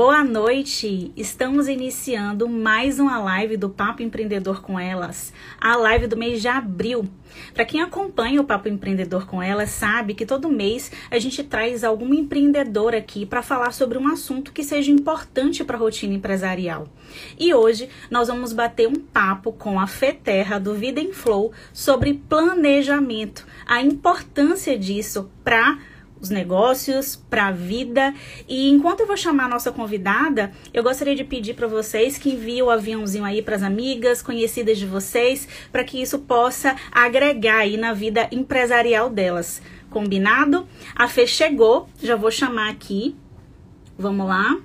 Boa noite! Estamos iniciando mais uma live do Papo Empreendedor com Elas, a live do mês de abril. Para quem acompanha o Papo Empreendedor com Elas, sabe que todo mês a gente traz algum empreendedor aqui para falar sobre um assunto que seja importante para a rotina empresarial. E hoje nós vamos bater um papo com a Feterra do Vida em Flow sobre planejamento, a importância disso para os negócios, para a vida. E enquanto eu vou chamar a nossa convidada, eu gostaria de pedir para vocês que enviem o aviãozinho aí para as amigas, conhecidas de vocês, para que isso possa agregar aí na vida empresarial delas. Combinado? A Fê chegou, já vou chamar aqui. Vamos lá.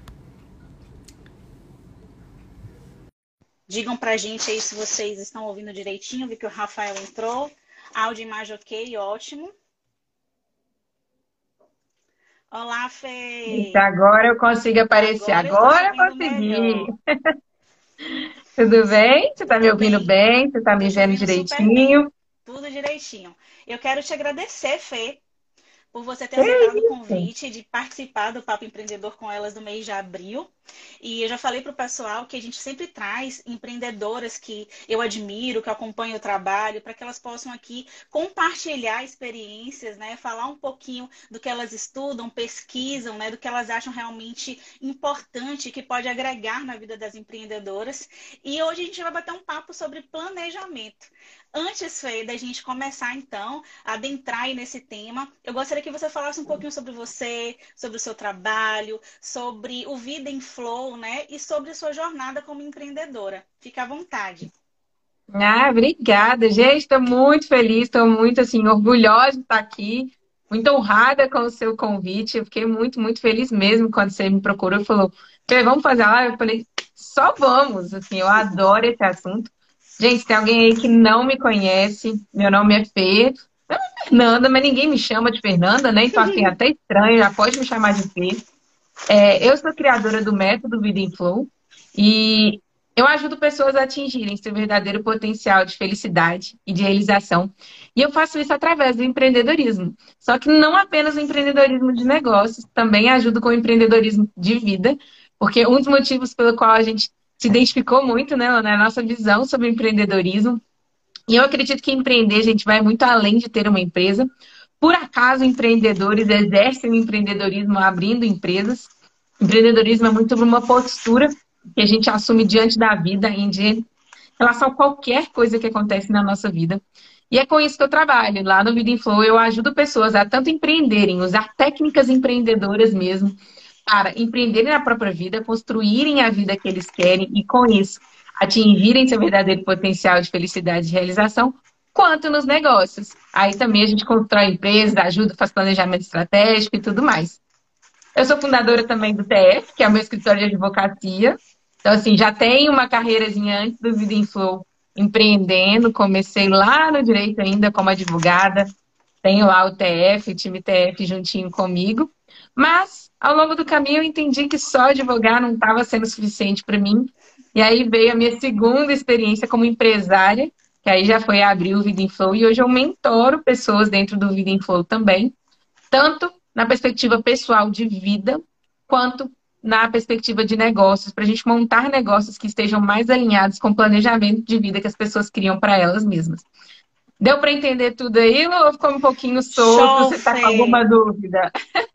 Digam pra gente aí se vocês estão ouvindo direitinho. Vi que o Rafael entrou. Áudio e imagem ok, ótimo. Olá, Fê! agora eu consigo aparecer. Agora, agora eu consegui. Tudo bem? Você está me ouvindo bem? Você está me vendo direitinho? Tudo direitinho. Eu quero te agradecer, Fê, por você ter aceitado o convite de participar do Papo Empreendedor com elas no mês de abril. E eu já falei para o pessoal que a gente sempre traz empreendedoras que eu admiro, que acompanham o trabalho, para que elas possam aqui compartilhar experiências, né? Falar um pouquinho do que elas estudam, pesquisam, né? Do que elas acham realmente importante, que pode agregar na vida das empreendedoras. E hoje a gente vai bater um papo sobre planejamento. Antes, Fê, da gente começar, então, a adentrar nesse tema, eu gostaria que você falasse um pouquinho sobre você, sobre o seu trabalho, sobre o Vida em Flow, né? E sobre sua jornada como empreendedora. Fica à vontade. Ah, obrigada, gente. Estou muito feliz, estou muito assim, orgulhosa de estar aqui, muito honrada com o seu convite. Eu fiquei muito, muito feliz mesmo quando você me procurou e falou, vamos fazer a live? Eu falei, só vamos. Assim, eu adoro esse assunto. Gente, tem alguém aí que não me conhece. Meu nome é Fê. Nome é Fernanda, mas ninguém me chama de Fernanda, né? Então, assim, é até estranho, já pode me chamar de Fê. É, eu sou criadora do método Vida em Flow e eu ajudo pessoas a atingirem seu verdadeiro potencial de felicidade e de realização. E eu faço isso através do empreendedorismo. Só que não apenas o empreendedorismo de negócios, também ajudo com o empreendedorismo de vida, porque um dos motivos pelo qual a gente se identificou muito né, na nossa visão sobre empreendedorismo. E eu acredito que empreender, gente, vai muito além de ter uma empresa. Por acaso, empreendedores exercem o empreendedorismo abrindo empresas. Empreendedorismo é muito uma postura que a gente assume diante da vida, em relação a qualquer coisa que acontece na nossa vida. E é com isso que eu trabalho. Lá no Vida em Flow, eu ajudo pessoas a tanto empreenderem, usar técnicas empreendedoras mesmo, para empreenderem na própria vida, construírem a vida que eles querem e, com isso, atingirem seu verdadeiro potencial de felicidade e realização, quanto nos negócios. Aí também a gente constrói empresas, ajuda, faz planejamento estratégico e tudo mais. Eu sou fundadora também do TF, que é o meu escritório de advocacia. Então, assim, já tenho uma carreirazinha antes do Vida em Flow empreendendo. Comecei lá no direito ainda como advogada. Tenho lá o TF, o time TF juntinho comigo. Mas ao longo do caminho eu entendi que só advogar não estava sendo suficiente para mim. E aí veio a minha segunda experiência como empresária, que aí já foi abrir o Vida em Flow. E hoje eu mentoro pessoas dentro do Vida em Flow também, tanto na perspectiva pessoal de vida, quanto na perspectiva de negócios, para a gente montar negócios que estejam mais alinhados com o planejamento de vida que as pessoas criam para elas mesmas. Deu para entender tudo aí ou ficou um pouquinho solto? Você está com alguma dúvida?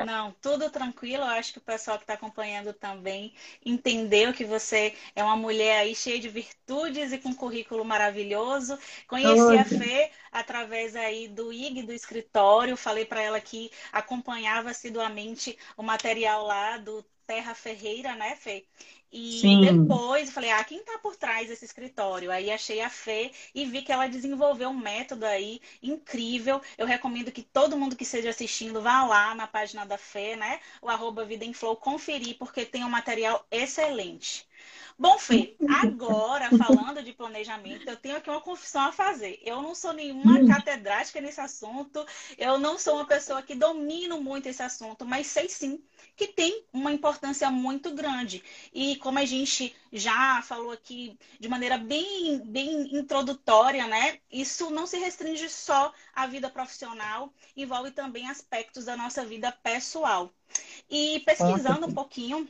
Não, tudo tranquilo. Eu acho que o pessoal que está acompanhando também entendeu que você é uma mulher aí cheia de virtudes e com um currículo maravilhoso. Conheci a Fê através aí do IG do escritório. Falei para ela que acompanhava assiduamente o material lá do Terra Ferreira, né, Fê? E Sim. depois falei, ah, quem tá por trás desse escritório? Aí achei a Fê e vi que ela desenvolveu um método aí incrível. Eu recomendo que todo mundo que esteja assistindo vá lá na página da Fê, né? O arroba Vida em Flow, conferir, porque tem um material excelente. Bom, Fê, agora falando de planejamento, eu tenho aqui uma confissão a fazer. Eu não sou nenhuma hum. catedrática nesse assunto, eu não sou uma pessoa que domino muito esse assunto, mas sei sim que tem uma importância muito grande. E como a gente já falou aqui de maneira bem, bem introdutória, né? Isso não se restringe só à vida profissional, envolve também aspectos da nossa vida pessoal. E pesquisando um pouquinho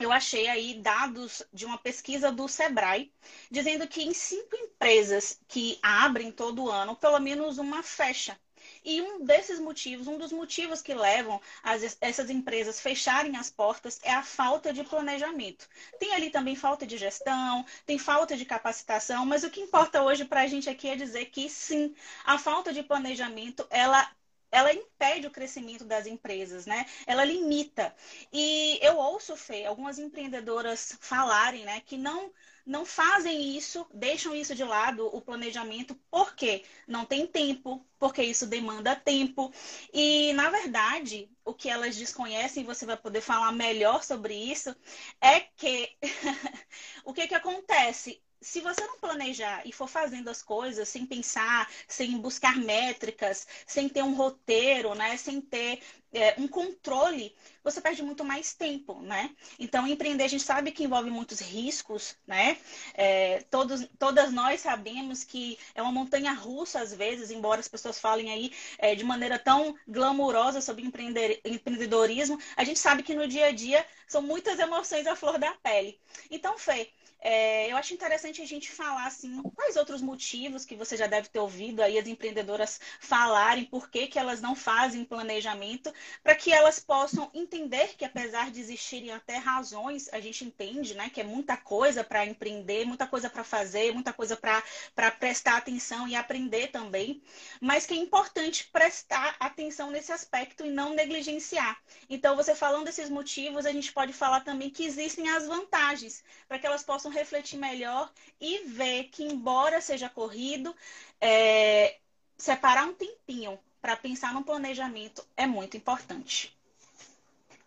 eu achei aí dados de uma pesquisa do Sebrae, dizendo que em cinco empresas que abrem todo ano, pelo menos uma fecha. E um desses motivos, um dos motivos que levam as, essas empresas fecharem as portas é a falta de planejamento. Tem ali também falta de gestão, tem falta de capacitação, mas o que importa hoje para a gente aqui é dizer que sim, a falta de planejamento ela ela impede o crescimento das empresas, né? Ela limita. E eu ouço, Fê, algumas empreendedoras falarem, né, que não não fazem isso, deixam isso de lado, o planejamento, porque não tem tempo, porque isso demanda tempo. E, na verdade, o que elas desconhecem, você vai poder falar melhor sobre isso, é que o que, que acontece? Se você não planejar e for fazendo as coisas sem pensar, sem buscar métricas, sem ter um roteiro, né, sem ter é, um controle, você perde muito mais tempo, né? Então, empreender a gente sabe que envolve muitos riscos, né? É, todos, todas nós sabemos que é uma montanha russa às vezes, embora as pessoas falem aí é, de maneira tão glamurosa sobre empreender, empreendedorismo, a gente sabe que no dia a dia são muitas emoções à flor da pele. Então, Fê, é, eu acho interessante a gente falar assim, quais outros motivos que você já deve ter ouvido aí as empreendedoras falarem, por que, que elas não fazem planejamento, para que elas possam entender que apesar de existirem até razões, a gente entende né, que é muita coisa para empreender, muita coisa para fazer, muita coisa para prestar atenção e aprender também, mas que é importante prestar atenção nesse aspecto e não negligenciar. Então, você falando desses motivos, a gente pode falar também que existem as vantagens, para que elas possam refletir melhor e ver que, embora seja corrido, é, separar um tempinho para pensar no planejamento é muito importante.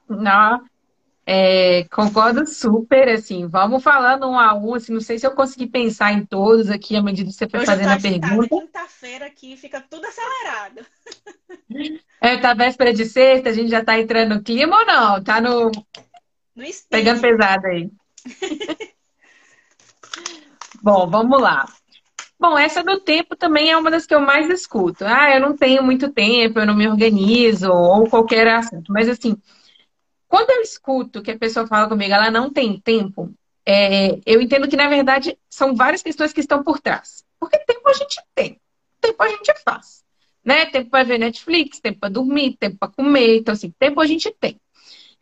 Não, é, concordo super, assim, vamos falando um a um, assim, não sei se eu consegui pensar em todos aqui à medida que você foi Hoje fazendo a pergunta. quinta-feira aqui, fica tudo acelerado. É, tá véspera de sexta, a gente já tá entrando no clima ou não? Tá no... no Pegando pesado aí. Bom, vamos lá. Bom, essa do tempo também é uma das que eu mais escuto. Ah, eu não tenho muito tempo, eu não me organizo, ou qualquer assunto. Mas assim, quando eu escuto que a pessoa fala comigo, ela não tem tempo, é, eu entendo que, na verdade, são várias questões que estão por trás. Porque tempo a gente tem, tempo a gente faz. Né? Tempo para ver Netflix, tempo para dormir, tempo para comer. Então, assim, tempo a gente tem.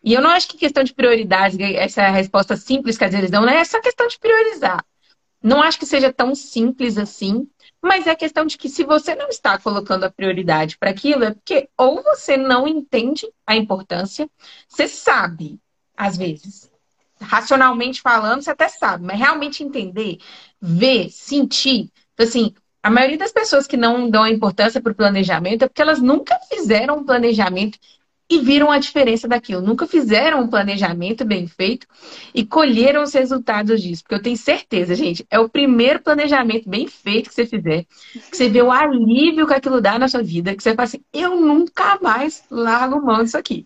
E eu não acho que questão de prioridade, essa resposta simples que às vezes dão, não é essa questão de priorizar. Não acho que seja tão simples assim, mas é a questão de que se você não está colocando a prioridade para aquilo, é porque ou você não entende a importância, você sabe, às vezes. Racionalmente falando, você até sabe, mas realmente entender, ver, sentir. Então, assim, a maioria das pessoas que não dão a importância para o planejamento é porque elas nunca fizeram um planejamento e viram a diferença daquilo. Nunca fizeram um planejamento bem feito e colheram os resultados disso. Porque eu tenho certeza, gente, é o primeiro planejamento bem feito que você fizer, que você vê o alívio que aquilo dá na sua vida, que você fala assim, eu nunca mais largo mão disso aqui.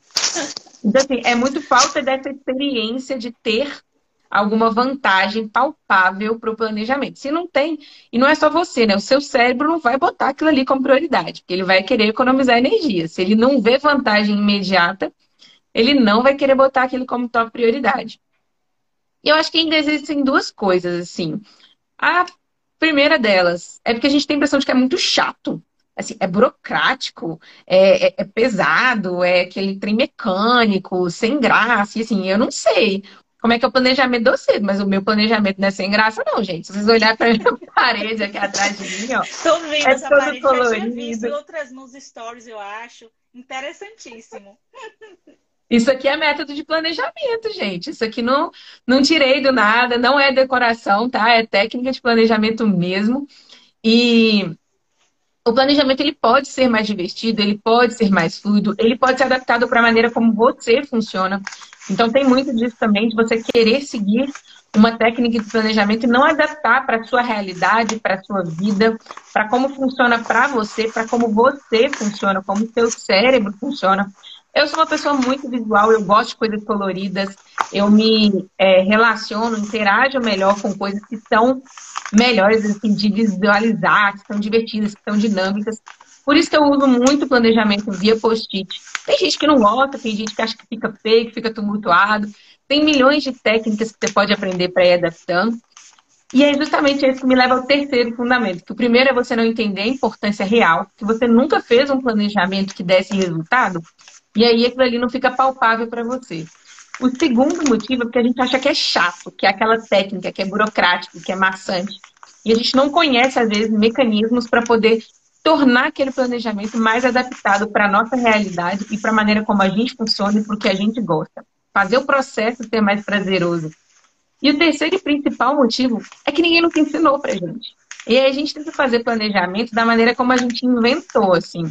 Então, assim, é muito falta dessa experiência de ter alguma vantagem palpável para o planejamento. Se não tem, e não é só você, né? O seu cérebro não vai botar aquilo ali como prioridade, porque ele vai querer economizar energia. Se ele não vê vantagem imediata, ele não vai querer botar aquilo como top prioridade. E eu acho que ainda existem duas coisas, assim. A primeira delas é porque a gente tem a impressão de que é muito chato. Assim, é burocrático, é, é, é pesado, é aquele trem mecânico, sem graça. E assim, eu não sei como é que é o planejamento de vocês, mas o meu planejamento não é sem graça, não, gente. Se vocês olharem para minha parede aqui atrás de mim, ó. Tô vendo é essa parede, colorido. já tinha visto outras nos stories, eu acho. Interessantíssimo. Isso aqui é método de planejamento, gente. Isso aqui não, não tirei do nada, não é decoração, tá? É técnica de planejamento mesmo. E o planejamento ele pode ser mais divertido, ele pode ser mais fluido, ele pode ser adaptado para a maneira como você funciona. Então tem muito disso também, de você querer seguir uma técnica de planejamento e não adaptar para a sua realidade, para a sua vida, para como funciona para você, para como você funciona, como o seu cérebro funciona. Eu sou uma pessoa muito visual, eu gosto de coisas coloridas, eu me é, relaciono, interajo melhor com coisas que são melhores assim, de visualizar, que são divertidas, que são dinâmicas. Por isso que eu uso muito planejamento via post-it. Tem gente que não gosta, tem gente que acha que fica feio, que fica tumultuado. Tem milhões de técnicas que você pode aprender para ir adaptando. E é justamente isso que me leva ao terceiro fundamento. Que o primeiro é você não entender a importância real, que você nunca fez um planejamento que desse resultado, e aí aquilo ali não fica palpável para você. O segundo motivo é porque a gente acha que é chato, que é aquela técnica, que é burocrático, que é maçante. E a gente não conhece, às vezes, mecanismos para poder tornar aquele planejamento mais adaptado para a nossa realidade e para a maneira como a gente funciona e para o que a gente gosta. Fazer o processo ser mais prazeroso. E o terceiro e principal motivo é que ninguém nunca ensinou para gente. E aí a gente que fazer planejamento da maneira como a gente inventou, assim.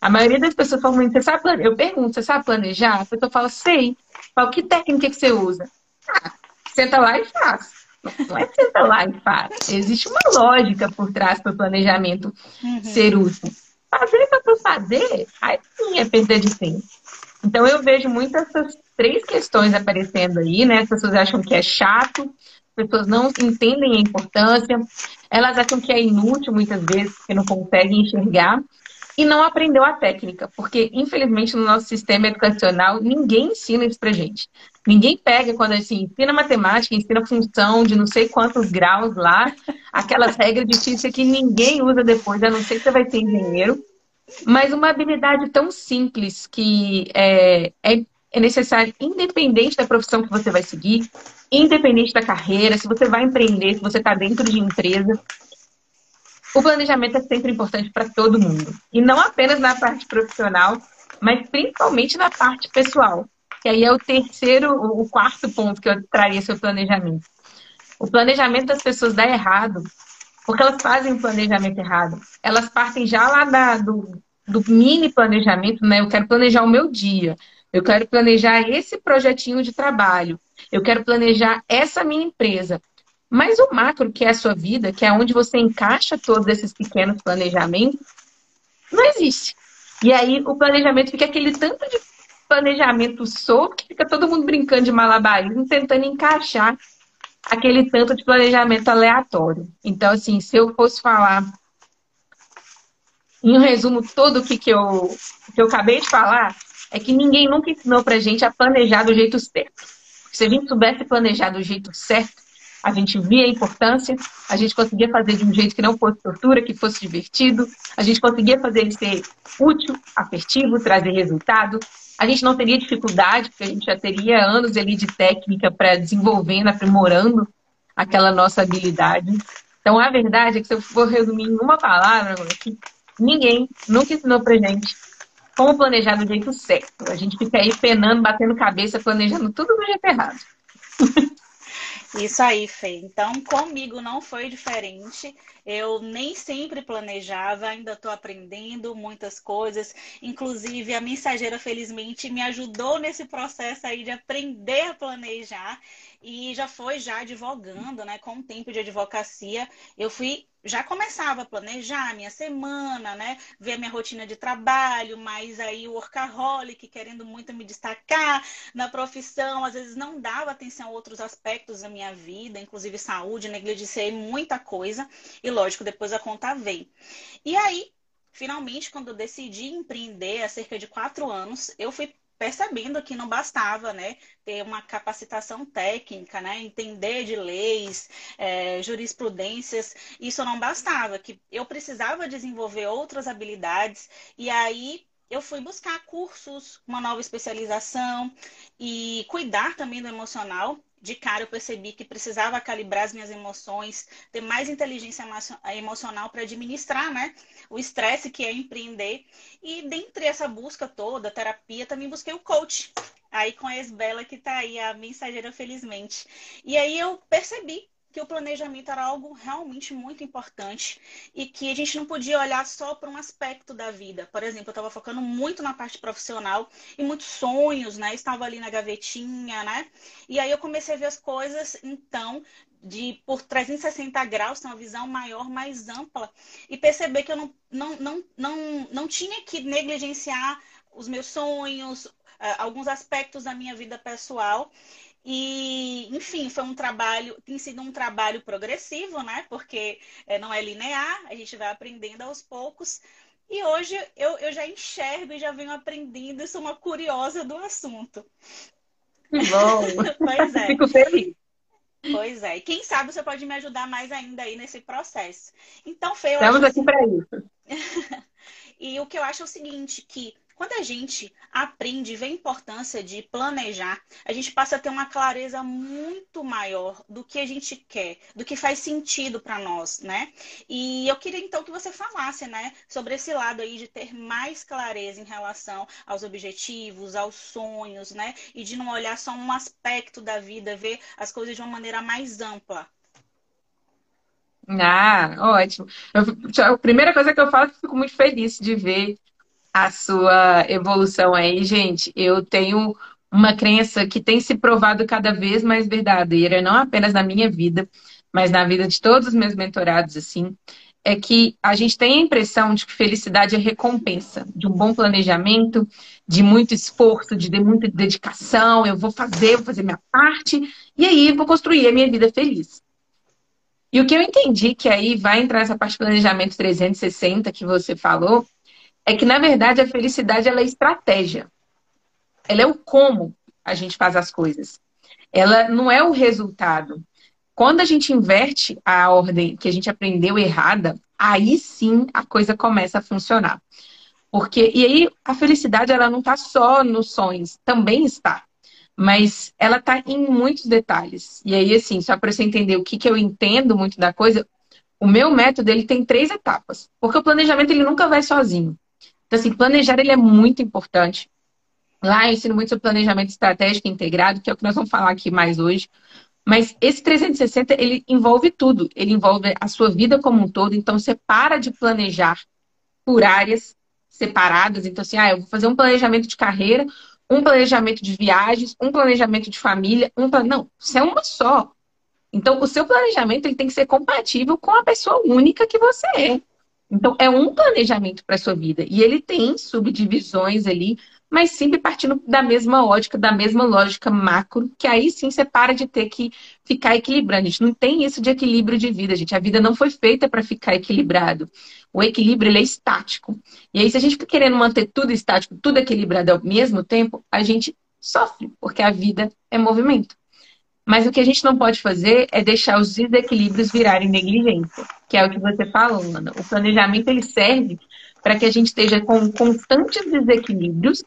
A maioria das pessoas falam, você sabe planejar? Eu pergunto, você sabe planejar? A pessoa fala, sei. Fala, que técnica que você usa? Ah, senta lá e faz. Não é senta lá e faz. Existe uma lógica por trás para o planejamento uhum. ser útil. Fazer para fazer, aí sim é perda de tempo. Então eu vejo muitas essas três questões aparecendo aí, né? As pessoas acham que é chato, as pessoas não entendem a importância, elas acham que é inútil muitas vezes, porque não conseguem enxergar e não aprendeu a técnica, porque infelizmente no nosso sistema educacional ninguém ensina isso pra gente. Ninguém pega quando assim, ensina matemática, ensina função de não sei quantos graus lá, aquelas regras de física que ninguém usa depois, a não ser que você vai ser engenheiro. Mas uma habilidade tão simples que é, é, é necessária, independente da profissão que você vai seguir, independente da carreira, se você vai empreender, se você está dentro de empresa, o planejamento é sempre importante para todo mundo. E não apenas na parte profissional, mas principalmente na parte pessoal. Que aí é o terceiro, o quarto ponto que eu traria seu planejamento. O planejamento das pessoas dá errado porque elas fazem o planejamento errado. Elas partem já lá da, do, do mini planejamento, né? Eu quero planejar o meu dia. Eu quero planejar esse projetinho de trabalho. Eu quero planejar essa minha empresa. Mas o macro, que é a sua vida, que é onde você encaixa todos esses pequenos planejamentos, não existe. E aí o planejamento fica aquele tanto de planejamento solto que fica todo mundo brincando de malabarismo, tentando encaixar aquele tanto de planejamento aleatório. Então, assim, se eu fosse falar em um resumo todo o que, que, eu, que eu acabei de falar, é que ninguém nunca ensinou pra gente a planejar do jeito certo. Se a gente soubesse planejar do jeito certo, a gente via a importância, a gente conseguia fazer de um jeito que não fosse tortura, que fosse divertido, a gente conseguia fazer ele ser útil, afetivo, trazer resultado. A gente não teria dificuldade, porque a gente já teria anos ali de técnica para desenvolvendo, aprimorando aquela nossa habilidade. Então, a verdade é que se eu for resumir em uma palavra, que ninguém nunca ensinou pra gente como planejar do jeito certo. A gente fica aí penando, batendo cabeça, planejando tudo do jeito errado. Isso aí, Fê. Então, comigo não foi diferente. Eu nem sempre planejava, ainda estou aprendendo muitas coisas. Inclusive, a mensageira, felizmente, me ajudou nesse processo aí de aprender a planejar e já foi já advogando, né? Com o tempo de advocacia, eu fui já começava a planejar a minha semana, né? Ver a minha rotina de trabalho, mas aí o workaholic querendo muito me destacar na profissão, às vezes não dava atenção a outros aspectos da minha vida, inclusive saúde, negligenciei muita coisa lógico, depois a conta veio. E aí, finalmente, quando eu decidi empreender há cerca de quatro anos, eu fui percebendo que não bastava né, ter uma capacitação técnica, né, entender de leis, é, jurisprudências, isso não bastava, que eu precisava desenvolver outras habilidades, e aí eu fui buscar cursos, uma nova especialização e cuidar também do emocional de cara eu percebi que precisava calibrar as minhas emoções, ter mais inteligência emocional para administrar né, o estresse que é empreender. E dentre essa busca toda, terapia, também busquei o coach. Aí com a Esbela que está aí, a mensageira felizmente. E aí eu percebi que o planejamento era algo realmente muito importante e que a gente não podia olhar só para um aspecto da vida. Por exemplo, eu estava focando muito na parte profissional e muitos sonhos, né? Estavam ali na gavetinha, né? E aí eu comecei a ver as coisas, então, de por 360 graus, ter uma visão maior, mais ampla e perceber que eu não, não, não, não, não tinha que negligenciar os meus sonhos, eh, alguns aspectos da minha vida pessoal e, enfim, foi um trabalho, tem sido um trabalho progressivo, né? Porque é, não é linear, a gente vai aprendendo aos poucos. E hoje eu, eu já enxergo e já venho aprendendo, sou uma curiosa do assunto. Que bom. pois é. Fico feliz. Pois é. E quem sabe você pode me ajudar mais ainda aí nesse processo. Então, Fê, eu Estamos acho aqui para isso. e o que eu acho é o seguinte, que quando a gente aprende e vê a importância de planejar, a gente passa a ter uma clareza muito maior do que a gente quer, do que faz sentido para nós, né? E eu queria então que você falasse, né, sobre esse lado aí de ter mais clareza em relação aos objetivos, aos sonhos, né? E de não olhar só um aspecto da vida, ver as coisas de uma maneira mais ampla. Ah, ótimo. Eu, a primeira coisa que eu falo é que fico muito feliz de ver a sua evolução aí, gente. Eu tenho uma crença que tem se provado cada vez mais verdadeira, não apenas na minha vida, mas na vida de todos os meus mentorados, assim, é que a gente tem a impressão de que felicidade é recompensa de um bom planejamento, de muito esforço, de muita dedicação. Eu vou fazer, vou fazer minha parte, e aí vou construir a minha vida feliz. E o que eu entendi que aí vai entrar essa parte de planejamento 360 que você falou, é que, na verdade, a felicidade ela é estratégia. Ela é o como a gente faz as coisas. Ela não é o resultado. Quando a gente inverte a ordem que a gente aprendeu errada, aí sim a coisa começa a funcionar. Porque, e aí, a felicidade ela não está só nos sonhos, também está. Mas ela está em muitos detalhes. E aí, assim, só para você entender o que, que eu entendo muito da coisa, o meu método ele tem três etapas. Porque o planejamento ele nunca vai sozinho. Então, assim, planejar ele é muito importante. Lá eu ensino muito sobre planejamento estratégico integrado, que é o que nós vamos falar aqui mais hoje. Mas esse 360, ele envolve tudo. Ele envolve a sua vida como um todo. Então, você para de planejar por áreas separadas. Então, assim, ah, eu vou fazer um planejamento de carreira, um planejamento de viagens, um planejamento de família. Um plan... Não, isso é uma só. Então, o seu planejamento ele tem que ser compatível com a pessoa única que você é. Então, é um planejamento para a sua vida. E ele tem subdivisões ali, mas sempre partindo da mesma ótica, da mesma lógica macro, que aí sim você para de ter que ficar equilibrando. A gente não tem isso de equilíbrio de vida, gente. A vida não foi feita para ficar equilibrado. O equilíbrio ele é estático. E aí, se a gente fica querendo manter tudo estático, tudo equilibrado ao mesmo tempo, a gente sofre, porque a vida é movimento. Mas o que a gente não pode fazer é deixar os desequilíbrios virarem negligência, que é o que você falou, Ana. O planejamento ele serve para que a gente esteja com constantes desequilíbrios,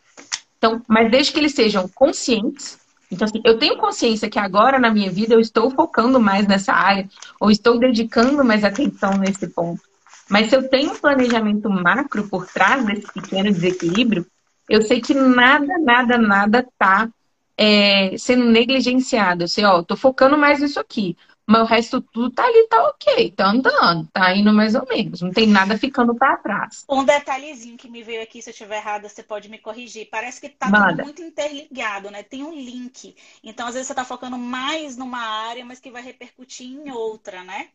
então, mas desde que eles sejam conscientes. Então, assim, eu tenho consciência que agora na minha vida eu estou focando mais nessa área, ou estou dedicando mais atenção nesse ponto. Mas se eu tenho um planejamento macro por trás desse pequeno desequilíbrio, eu sei que nada, nada, nada está é, sendo negligenciado. Assim, ó, tô focando mais nisso aqui. Mas o resto tudo tá ali, tá ok, tá andando, tá indo mais ou menos. Não tem nada ficando para trás. Um detalhezinho que me veio aqui, se eu estiver errada, você pode me corrigir. Parece que tá tudo muito interligado, né? Tem um link. Então, às vezes, você tá focando mais numa área, mas que vai repercutir em outra, né?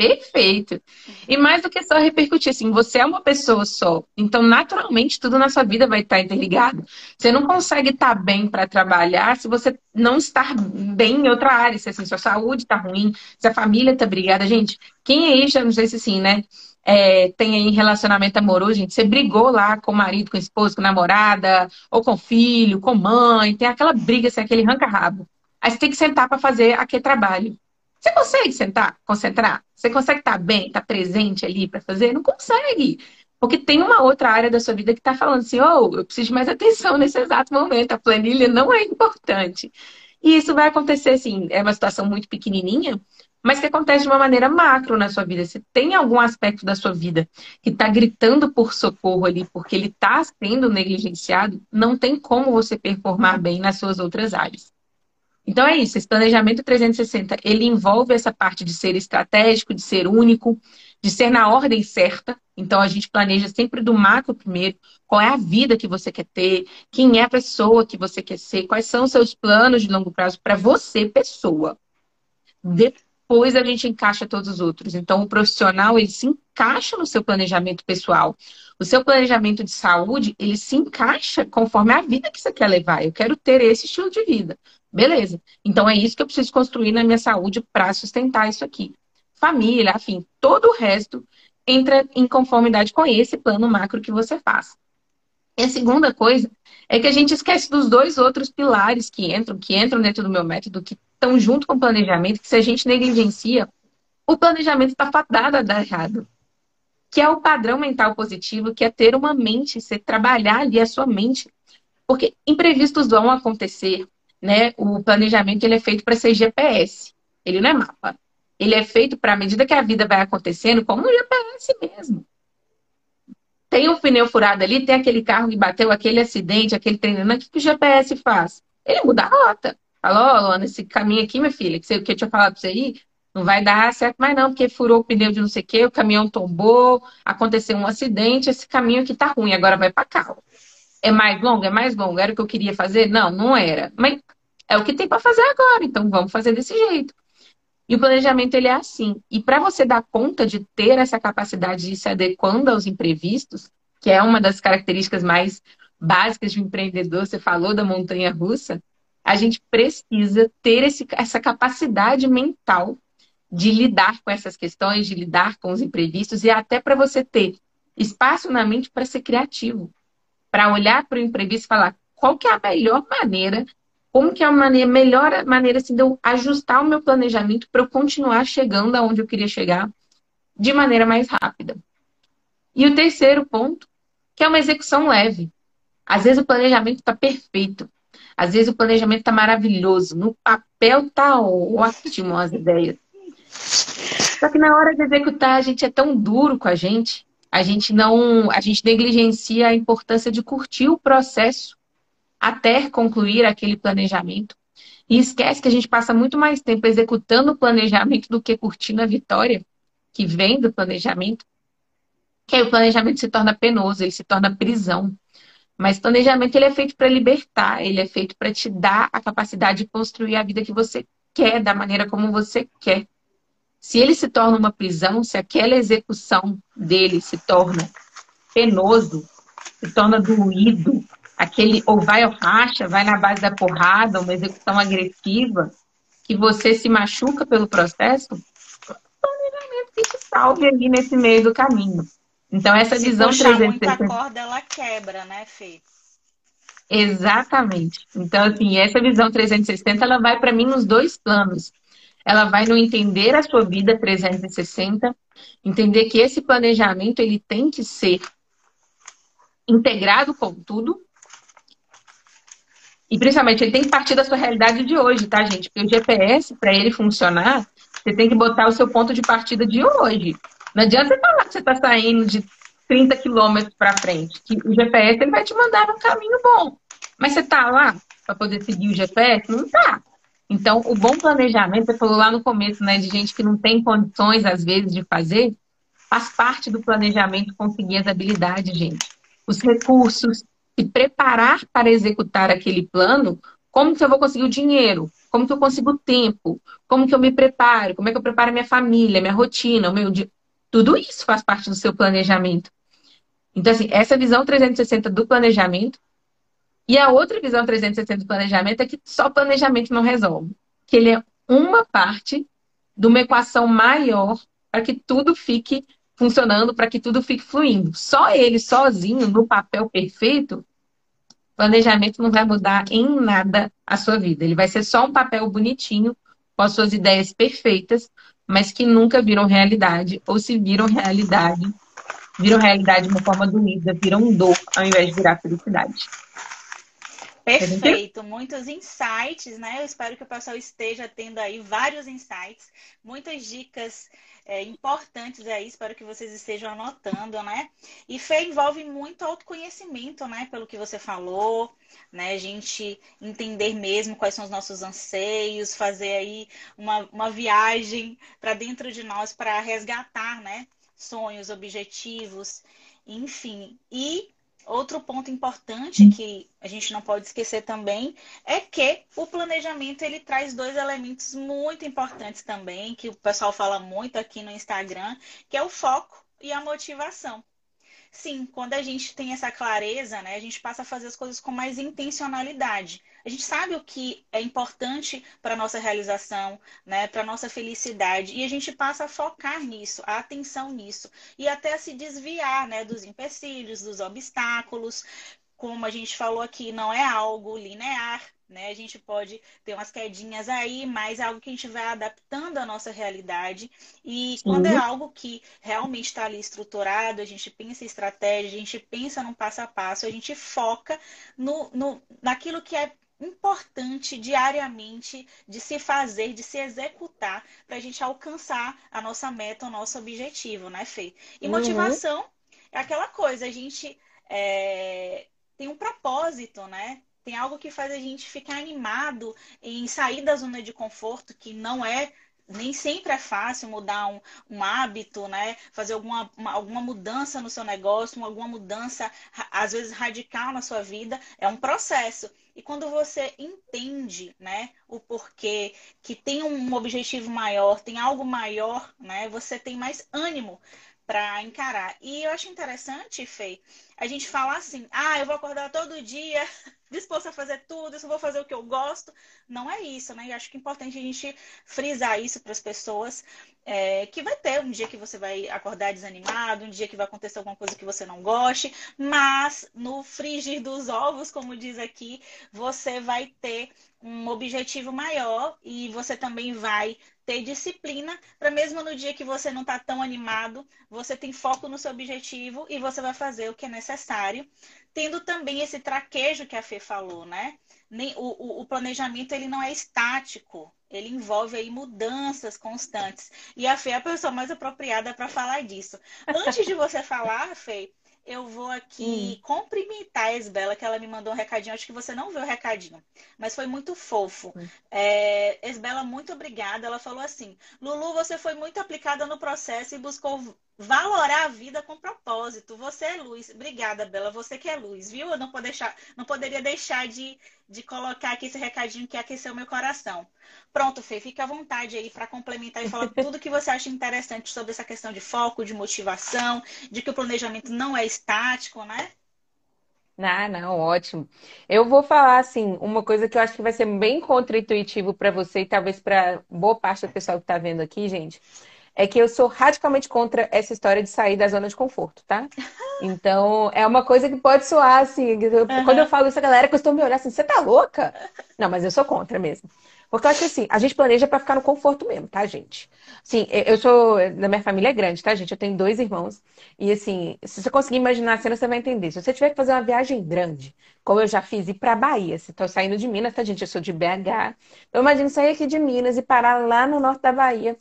Perfeito. E mais do que só repercutir, assim, você é uma pessoa só. Então, naturalmente, tudo na sua vida vai estar interligado. Você não consegue estar bem para trabalhar se você não estar bem em outra área. Se assim, sua saúde está ruim, se a família está brigada. Gente, quem aí já, não sei se assim, né? É, tem aí relacionamento amoroso, gente, você brigou lá com o marido, com a esposa, com a namorada, ou com o filho, com mãe, tem aquela briga, assim, aquele ranca-rabo. Aí você tem que sentar para fazer aquele trabalho. Você consegue sentar, concentrar? Você consegue estar bem, estar presente ali para fazer? Não consegue. Porque tem uma outra área da sua vida que está falando assim, oh, eu preciso de mais atenção nesse exato momento, a planilha não é importante. E isso vai acontecer, assim, é uma situação muito pequenininha, mas que acontece de uma maneira macro na sua vida. Se tem algum aspecto da sua vida que está gritando por socorro ali, porque ele está sendo negligenciado, não tem como você performar bem nas suas outras áreas. Então é isso, esse planejamento 360, ele envolve essa parte de ser estratégico, de ser único, de ser na ordem certa. Então a gente planeja sempre do macro primeiro, qual é a vida que você quer ter, quem é a pessoa que você quer ser, quais são os seus planos de longo prazo para você, pessoa. Depois a gente encaixa todos os outros. Então o profissional, ele se encaixa no seu planejamento pessoal. O seu planejamento de saúde, ele se encaixa conforme a vida que você quer levar. Eu quero ter esse estilo de vida. Beleza. Então é isso que eu preciso construir na minha saúde para sustentar isso aqui. Família, afim, todo o resto entra em conformidade com esse plano macro que você faz. E a segunda coisa é que a gente esquece dos dois outros pilares que entram, que entram dentro do meu método, que estão junto com o planejamento, que se a gente negligencia, o planejamento está fadado a dar errado. Que é o padrão mental positivo, que é ter uma mente, você trabalhar ali a sua mente. Porque imprevistos vão acontecer, né? O planejamento ele é feito para ser GPS, ele não é mapa. Ele é feito para, à medida que a vida vai acontecendo, como um GPS mesmo tem um pneu furado ali, tem aquele carro que bateu, aquele acidente, aquele treinamento, o que o GPS faz? Ele muda a rota. Falou, Luana, esse caminho aqui, minha filha, que, você, que eu tinha falado pra você ir, não vai dar certo mais não, porque furou o pneu de não sei o quê, o caminhão tombou, aconteceu um acidente, esse caminho aqui tá ruim, agora vai para cá. É mais longo? É mais longo? Era o que eu queria fazer? Não, não era. Mas é o que tem para fazer agora, então vamos fazer desse jeito. E o planejamento ele é assim. E para você dar conta de ter essa capacidade de se adequando aos imprevistos, que é uma das características mais básicas de um empreendedor, você falou da montanha russa, a gente precisa ter esse, essa capacidade mental de lidar com essas questões, de lidar com os imprevistos e até para você ter espaço na mente para ser criativo, para olhar para o imprevisto e falar qual que é a melhor maneira como que é a maneira, melhor maneira assim, de eu ajustar o meu planejamento para eu continuar chegando aonde eu queria chegar de maneira mais rápida. E o terceiro ponto, que é uma execução leve. Às vezes o planejamento está perfeito. Às vezes o planejamento está maravilhoso. No papel está ótimo as ideias. Só que na hora de executar, a gente é tão duro com a gente. A gente não, a gente negligencia a importância de curtir o processo até concluir aquele planejamento. E esquece que a gente passa muito mais tempo executando o planejamento do que curtindo a vitória que vem do planejamento. Que aí o planejamento se torna penoso, ele se torna prisão. Mas planejamento ele é feito para libertar, ele é feito para te dar a capacidade de construir a vida que você quer, da maneira como você quer. Se ele se torna uma prisão, se aquela execução dele se torna penoso, se torna doído, aquele ou vai ao racha, vai na base da porrada, uma execução agressiva, que você se machuca pelo processo, planejamento que te salve ali nesse meio do caminho. Então, essa se visão 360. Muita corda, ela quebra, né, Fê? Exatamente. Então, assim, essa visão 360, ela vai para mim nos dois planos. Ela vai no entender a sua vida 360, entender que esse planejamento ele tem que ser integrado com tudo, e principalmente, ele tem que partir da sua realidade de hoje, tá, gente? Porque o GPS, para ele funcionar, você tem que botar o seu ponto de partida de hoje. Não adianta você falar que você está saindo de 30 quilômetros para frente. Que o GPS ele vai te mandar num caminho bom. Mas você está lá para poder seguir o GPS? Não está. Então, o bom planejamento, você falou lá no começo, né, de gente que não tem condições, às vezes, de fazer, faz parte do planejamento conseguir as habilidades, gente. Os recursos, se preparar para executar aquele plano, como que eu vou conseguir o dinheiro? Como que eu consigo o tempo? Como que eu me preparo? Como é que eu preparo minha família, minha rotina, o meu dia? Tudo isso faz parte do seu planejamento. Então, assim, essa visão 360 do planejamento e a outra visão 360 do planejamento é que só planejamento não resolve. Que ele é uma parte de uma equação maior para que tudo fique funcionando, para que tudo fique fluindo. Só ele sozinho, no papel perfeito, planejamento não vai mudar em nada a sua vida. Ele vai ser só um papel bonitinho, com as suas ideias perfeitas, mas que nunca viram realidade, ou se viram realidade, viram realidade de uma forma doída, viram dor, ao invés de virar felicidade. Perfeito, muitos insights, né? Eu espero que o pessoal esteja tendo aí vários insights, muitas dicas é, importantes aí, espero que vocês estejam anotando, né? E fé envolve muito autoconhecimento, né? Pelo que você falou, né? A gente entender mesmo quais são os nossos anseios, fazer aí uma, uma viagem para dentro de nós para resgatar, né? Sonhos, objetivos, enfim. E Outro ponto importante que a gente não pode esquecer também é que o planejamento ele traz dois elementos muito importantes também, que o pessoal fala muito aqui no Instagram, que é o foco e a motivação. Sim, quando a gente tem essa clareza, né, a gente passa a fazer as coisas com mais intencionalidade. A gente sabe o que é importante para a nossa realização, né, para a nossa felicidade, e a gente passa a focar nisso, a atenção nisso, e até a se desviar né, dos empecilhos, dos obstáculos, como a gente falou aqui, não é algo linear, né? A gente pode ter umas quedinhas aí, mas é algo que a gente vai adaptando à nossa realidade. E quando é algo que realmente está ali estruturado, a gente pensa em estratégia, a gente pensa num passo a passo, a gente foca no, no, naquilo que é importante diariamente de se fazer, de se executar, para a gente alcançar a nossa meta, o nosso objetivo, né, Fê? E uhum. motivação é aquela coisa, a gente é, tem um propósito, né? Tem algo que faz a gente ficar animado em sair da zona de conforto, que não é nem sempre é fácil mudar um, um hábito, né? Fazer alguma, uma, alguma mudança no seu negócio, alguma mudança, às vezes, radical na sua vida. É um processo. E quando você entende, né, o porquê, que tem um objetivo maior, tem algo maior, né? Você tem mais ânimo para encarar. E eu acho interessante, Fê, a gente falar assim: ah, eu vou acordar todo dia disposto a fazer tudo, eu só vou fazer o que eu gosto. Não é isso, né? E acho que é importante a gente frisar isso para as pessoas, é, que vai ter um dia que você vai acordar desanimado, um dia que vai acontecer alguma coisa que você não goste, mas no frigir dos ovos, como diz aqui, você vai ter um objetivo maior e você também vai ter disciplina para mesmo no dia que você não está tão animado, você tem foco no seu objetivo e você vai fazer o que é necessário, tendo também esse traquejo que a Fê falou, né? O, o, o planejamento ele não é estático, ele envolve aí mudanças constantes. E a Fê é a pessoa mais apropriada para falar disso. Antes de você falar, Fê, eu vou aqui hum. cumprimentar a Esbela, que ela me mandou um recadinho. Acho que você não viu o recadinho, mas foi muito fofo. Hum. É, Esbela, muito obrigada. Ela falou assim: Lulu, você foi muito aplicada no processo e buscou valorar a vida com propósito. Você é luz. Obrigada, Bela. Você que é luz, viu? Eu não, pode deixar, não poderia deixar de, de colocar aqui esse recadinho que aqueceu meu coração. Pronto, Fê, fica à vontade aí para complementar e falar tudo que você acha interessante sobre essa questão de foco, de motivação, de que o planejamento não é estático, né? Ah, não, ótimo. Eu vou falar assim, uma coisa que eu acho que vai ser bem contra-intuitivo para você e talvez para boa parte do pessoal que está vendo aqui, gente é que eu sou radicalmente contra essa história de sair da zona de conforto, tá? Então, é uma coisa que pode soar assim. uhum. Quando eu falo isso, a galera costuma me olhar assim: você tá louca? Não, mas eu sou contra mesmo. Porque eu acho que assim, a gente planeja para ficar no conforto mesmo, tá, gente? Sim, eu sou. Da minha família é grande, tá, gente? Eu tenho dois irmãos. E assim, se você conseguir imaginar a cena, você vai entender. Se você tiver que fazer uma viagem grande, como eu já fiz, ir pra Bahia, se tô saindo de Minas, tá, gente? Eu sou de BH. Então, imagina sair aqui de Minas e parar lá no norte da Bahia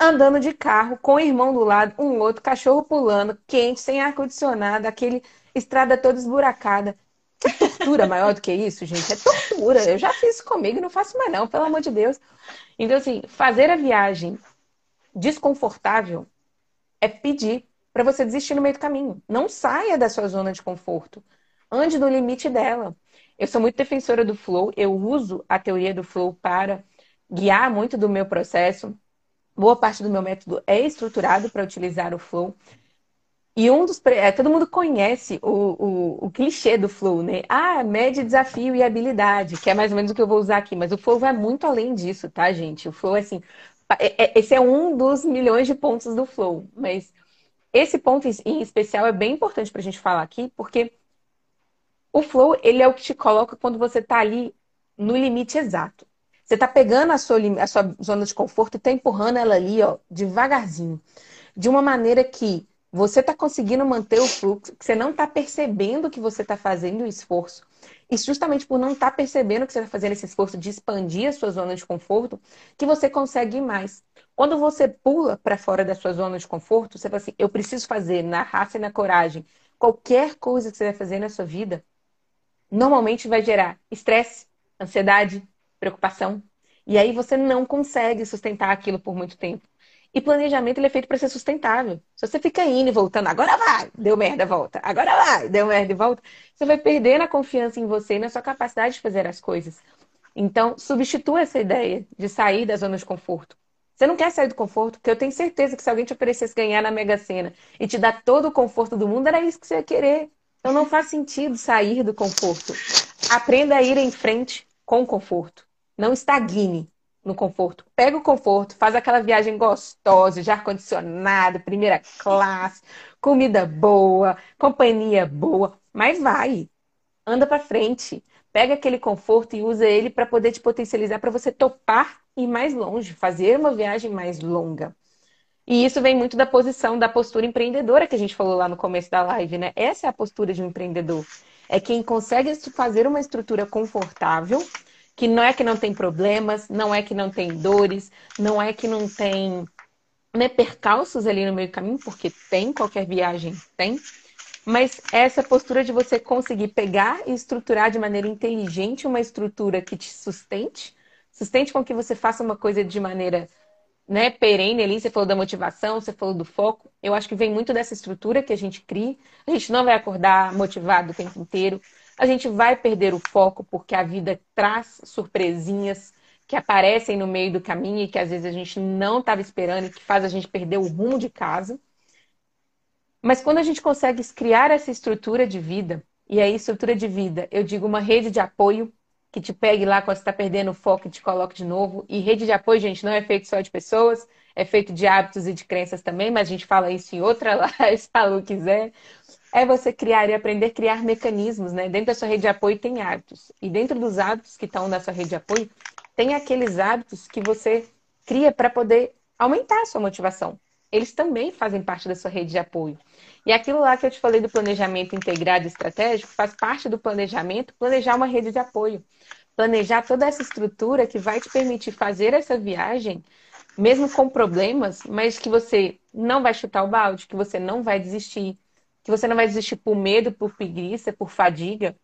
andando de carro, com o irmão do lado, um outro, cachorro pulando, quente, sem ar-condicionado, aquele estrada toda esburacada. Que tortura maior do que isso, gente? É tortura. Eu já fiz isso comigo e não faço mais, não, pelo amor de Deus. Então, assim, fazer a viagem desconfortável é pedir para você desistir no meio do caminho. Não saia da sua zona de conforto. Ande no limite dela. Eu sou muito defensora do flow, eu uso a teoria do flow para guiar muito do meu processo boa parte do meu método é estruturado para utilizar o flow. E um dos. É, todo mundo conhece o, o, o, clichê do flow, né? Ah, mede desafio e habilidade, que é mais ou menos o que eu vou usar aqui. Mas o flow vai muito além disso, tá, gente? O flow, assim. É, é, esse é um dos milhões de pontos do flow. Mas esse ponto em especial é bem importante para a gente falar aqui, porque o flow, ele é o que te coloca quando você está ali no limite exato. Você está pegando a sua, a sua zona de conforto e está empurrando ela ali, ó, devagarzinho. De uma maneira que você está conseguindo manter o fluxo, que você não está percebendo que você está fazendo o esforço. E justamente por não estar tá percebendo que você está fazendo esse esforço de expandir a sua zona de conforto, que você consegue mais. Quando você pula para fora da sua zona de conforto, você fala assim: eu preciso fazer na raça e na coragem. Qualquer coisa que você vai fazer na sua vida, normalmente vai gerar estresse, ansiedade, preocupação. E aí você não consegue sustentar aquilo por muito tempo. E planejamento ele é feito para ser sustentável. Se você fica indo e voltando, agora vai, deu merda, volta, agora vai, deu merda e volta, você vai perdendo a confiança em você e na sua capacidade de fazer as coisas. Então, substitua essa ideia de sair da zona de conforto. Você não quer sair do conforto, porque eu tenho certeza que se alguém te oferecesse ganhar na Mega Sena e te dar todo o conforto do mundo, era isso que você ia querer. Então não faz sentido sair do conforto. Aprenda a ir em frente com conforto. Não estagne no conforto. Pega o conforto, faz aquela viagem gostosa, de ar-condicionado, primeira classe, comida boa, companhia boa, mas vai. anda para frente. Pega aquele conforto e usa ele para poder te potencializar, para você topar ir mais longe, fazer uma viagem mais longa. E isso vem muito da posição, da postura empreendedora que a gente falou lá no começo da live, né? Essa é a postura de um empreendedor. É quem consegue fazer uma estrutura confortável, que não é que não tem problemas, não é que não tem dores, não é que não tem né, percalços ali no meio do caminho, porque tem, qualquer viagem tem. Mas essa postura de você conseguir pegar e estruturar de maneira inteligente uma estrutura que te sustente, sustente com que você faça uma coisa de maneira né, perene ali, você falou da motivação, você falou do foco. Eu acho que vem muito dessa estrutura que a gente cria. A gente não vai acordar motivado o tempo inteiro. A gente vai perder o foco porque a vida traz surpresinhas que aparecem no meio do caminho e que às vezes a gente não estava esperando e que faz a gente perder o rumo de casa. Mas quando a gente consegue criar essa estrutura de vida, e aí estrutura de vida, eu digo uma rede de apoio que te pegue lá quando você está perdendo o foco e te coloque de novo. E rede de apoio, gente, não é feito só de pessoas, é feito de hábitos e de crenças também, mas a gente fala isso em outra live, se a Lu quiser. É você criar e aprender a criar mecanismos, né? Dentro da sua rede de apoio tem hábitos. E dentro dos hábitos que estão na sua rede de apoio, tem aqueles hábitos que você cria para poder aumentar a sua motivação. Eles também fazem parte da sua rede de apoio. E aquilo lá que eu te falei do planejamento integrado e estratégico faz parte do planejamento, planejar uma rede de apoio. Planejar toda essa estrutura que vai te permitir fazer essa viagem, mesmo com problemas, mas que você não vai chutar o balde, que você não vai desistir, que você não vai desistir por medo, por preguiça, por fadiga.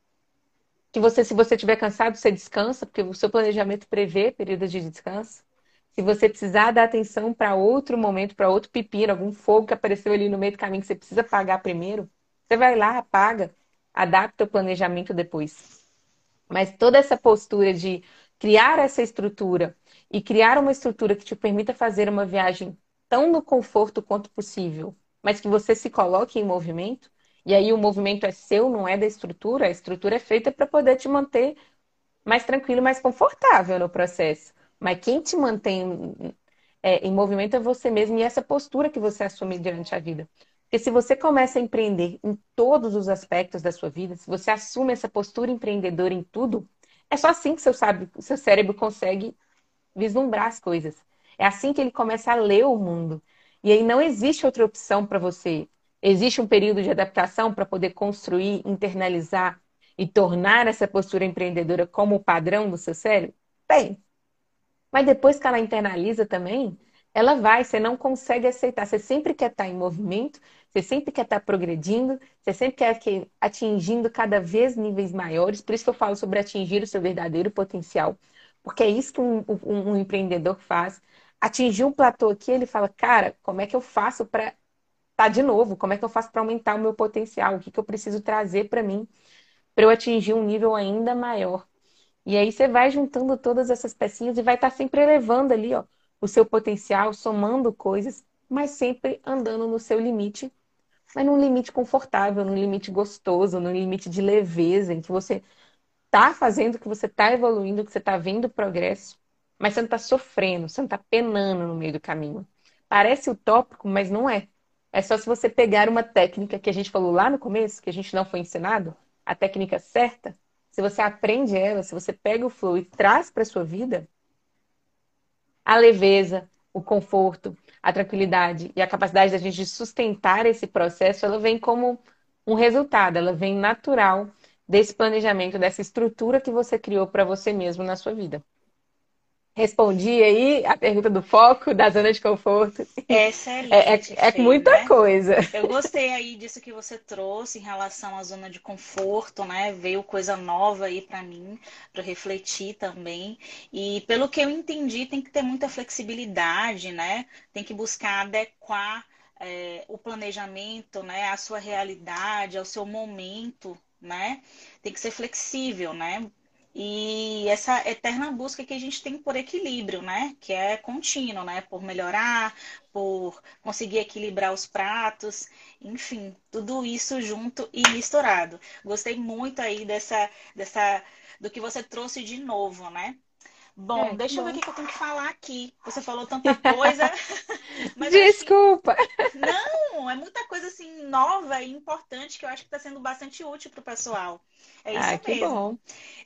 Que você, se você estiver cansado, você descansa, porque o seu planejamento prevê períodos de descanso. Se você precisar dar atenção para outro momento, para outro pepino, algum fogo que apareceu ali no meio do caminho que você precisa apagar primeiro, você vai lá, apaga, adapta o planejamento depois. Mas toda essa postura de criar essa estrutura e criar uma estrutura que te permita fazer uma viagem tão no conforto quanto possível, mas que você se coloque em movimento, e aí o movimento é seu, não é da estrutura, a estrutura é feita para poder te manter mais tranquilo, mais confortável no processo. Mas quem te mantém é, em movimento é você mesmo e essa postura que você assume durante a vida. Porque se você começa a empreender em todos os aspectos da sua vida, se você assume essa postura empreendedora em tudo, é só assim que seu, sabe, seu cérebro consegue vislumbrar as coisas. É assim que ele começa a ler o mundo. E aí não existe outra opção para você. Existe um período de adaptação para poder construir, internalizar e tornar essa postura empreendedora como padrão do seu cérebro? Tem. Mas depois que ela internaliza também, ela vai, você não consegue aceitar. Você sempre quer estar em movimento, você sempre quer estar progredindo, você sempre quer que, atingindo cada vez níveis maiores. Por isso que eu falo sobre atingir o seu verdadeiro potencial. Porque é isso que um, um, um empreendedor faz. Atingir um platô aqui, ele fala, cara, como é que eu faço para estar tá de novo? Como é que eu faço para aumentar o meu potencial? O que, que eu preciso trazer para mim para eu atingir um nível ainda maior? E aí você vai juntando todas essas pecinhas e vai estar tá sempre elevando ali, ó, o seu potencial, somando coisas, mas sempre andando no seu limite, mas num limite confortável, num limite gostoso, num limite de leveza, em que você tá fazendo, que você tá evoluindo, que você tá vendo progresso, mas você não tá sofrendo, você não tá penando no meio do caminho. Parece utópico, mas não é. É só se você pegar uma técnica que a gente falou lá no começo, que a gente não foi ensinado, a técnica certa, se você aprende ela, se você pega o flow e traz para sua vida, a leveza, o conforto, a tranquilidade e a capacidade da gente sustentar esse processo, ela vem como um resultado, ela vem natural desse planejamento, dessa estrutura que você criou para você mesmo na sua vida. Respondi aí a pergunta do foco, da zona de conforto. Excelente. É, é, é muita né? coisa. Eu gostei aí disso que você trouxe em relação à zona de conforto, né? Veio coisa nova aí para mim, para refletir também. E pelo que eu entendi, tem que ter muita flexibilidade, né? Tem que buscar adequar é, o planejamento, né? À sua realidade, ao seu momento, né? Tem que ser flexível, né? E essa eterna busca que a gente tem por equilíbrio, né? Que é contínuo, né? Por melhorar, por conseguir equilibrar os pratos, enfim, tudo isso junto e misturado. Gostei muito aí dessa, dessa do que você trouxe de novo, né? Bom, é, deixa bom. eu ver o que eu tenho que falar aqui. Você falou tanta coisa. Desculpa. Não, é muita coisa assim nova e importante que eu acho que está sendo bastante útil para o pessoal. É isso ah, que mesmo. Bom.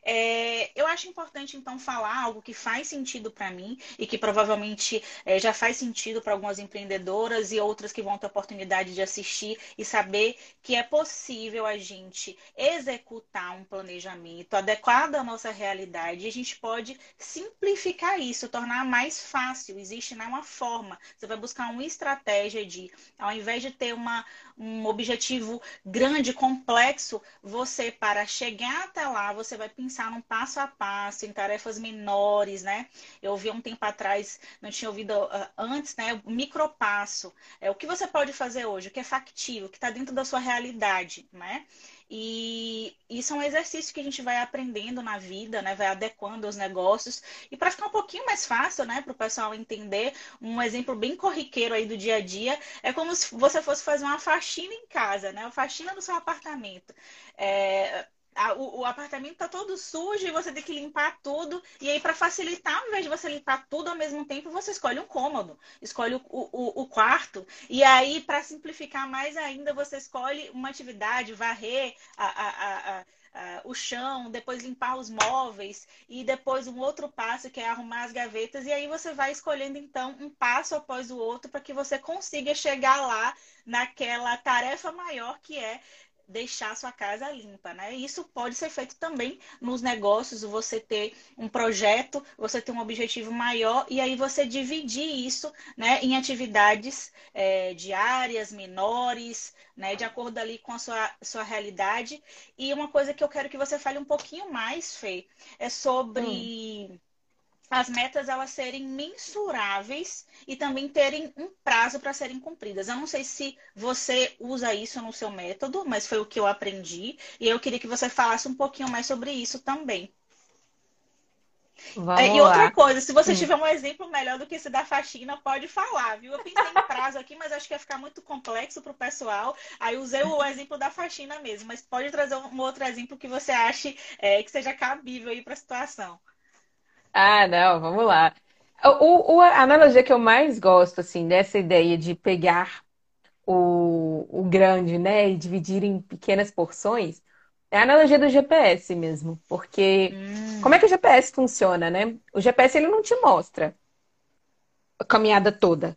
É, eu acho importante, então, falar algo que faz sentido para mim e que provavelmente é, já faz sentido para algumas empreendedoras e outras que vão ter oportunidade de assistir e saber que é possível a gente executar um planejamento adequado à nossa realidade e a gente pode simplificar isso, tornar mais fácil. Existe né, uma forma. Você vai buscar uma estratégia de, ao invés de ter uma, um objetivo grande, complexo, você, para chegar até lá, você vai pensar num passo a passo, em tarefas menores, né? Eu ouvi um tempo atrás, não tinha ouvido uh, antes, né? O micropasso. É o que você pode fazer hoje, o que é factível, o que está dentro da sua realidade, né? E isso é um exercício que a gente vai aprendendo na vida, né? Vai adequando os negócios. E para ficar um pouquinho mais fácil, né, para o pessoal entender, um exemplo bem corriqueiro aí do dia a dia é como se você fosse fazer uma faxina em casa, né? Uma faxina no seu apartamento. É, o, o, apartamento tá todo sujo e você tem que limpar tudo. E aí, para facilitar, ao invés de você limpar tudo ao mesmo tempo, você escolhe um cômodo, escolhe o, o, o quarto. E aí, para simplificar mais ainda, você escolhe uma atividade, varrer a, a, a Uh, o chão, depois limpar os móveis e depois um outro passo que é arrumar as gavetas. E aí você vai escolhendo então um passo após o outro para que você consiga chegar lá naquela tarefa maior que é deixar sua casa limpa, né? Isso pode ser feito também nos negócios, você ter um projeto, você ter um objetivo maior e aí você dividir isso, né, em atividades é, diárias, menores, né, de acordo ali com a sua, sua realidade. E uma coisa que eu quero que você fale um pouquinho mais, Fê, é sobre hum as metas elas serem mensuráveis e também terem um prazo para serem cumpridas. Eu não sei se você usa isso no seu método, mas foi o que eu aprendi e eu queria que você falasse um pouquinho mais sobre isso também. Vamos e outra lá. coisa, se você tiver um exemplo melhor do que esse da faxina, pode falar, viu? Eu pensei em prazo aqui, mas acho que ia ficar muito complexo para o pessoal. Aí usei o exemplo da faxina mesmo, mas pode trazer um outro exemplo que você ache é, que seja cabível aí para a situação. Ah, não, vamos lá. O, o- a analogia que eu mais gosto, assim, dessa ideia de pegar o, o grande, né, e dividir em pequenas porções, é a analogia do GPS mesmo. Porque como é Hum, que o GPS funciona, né? O GPS, ele não te mostra a caminhada toda.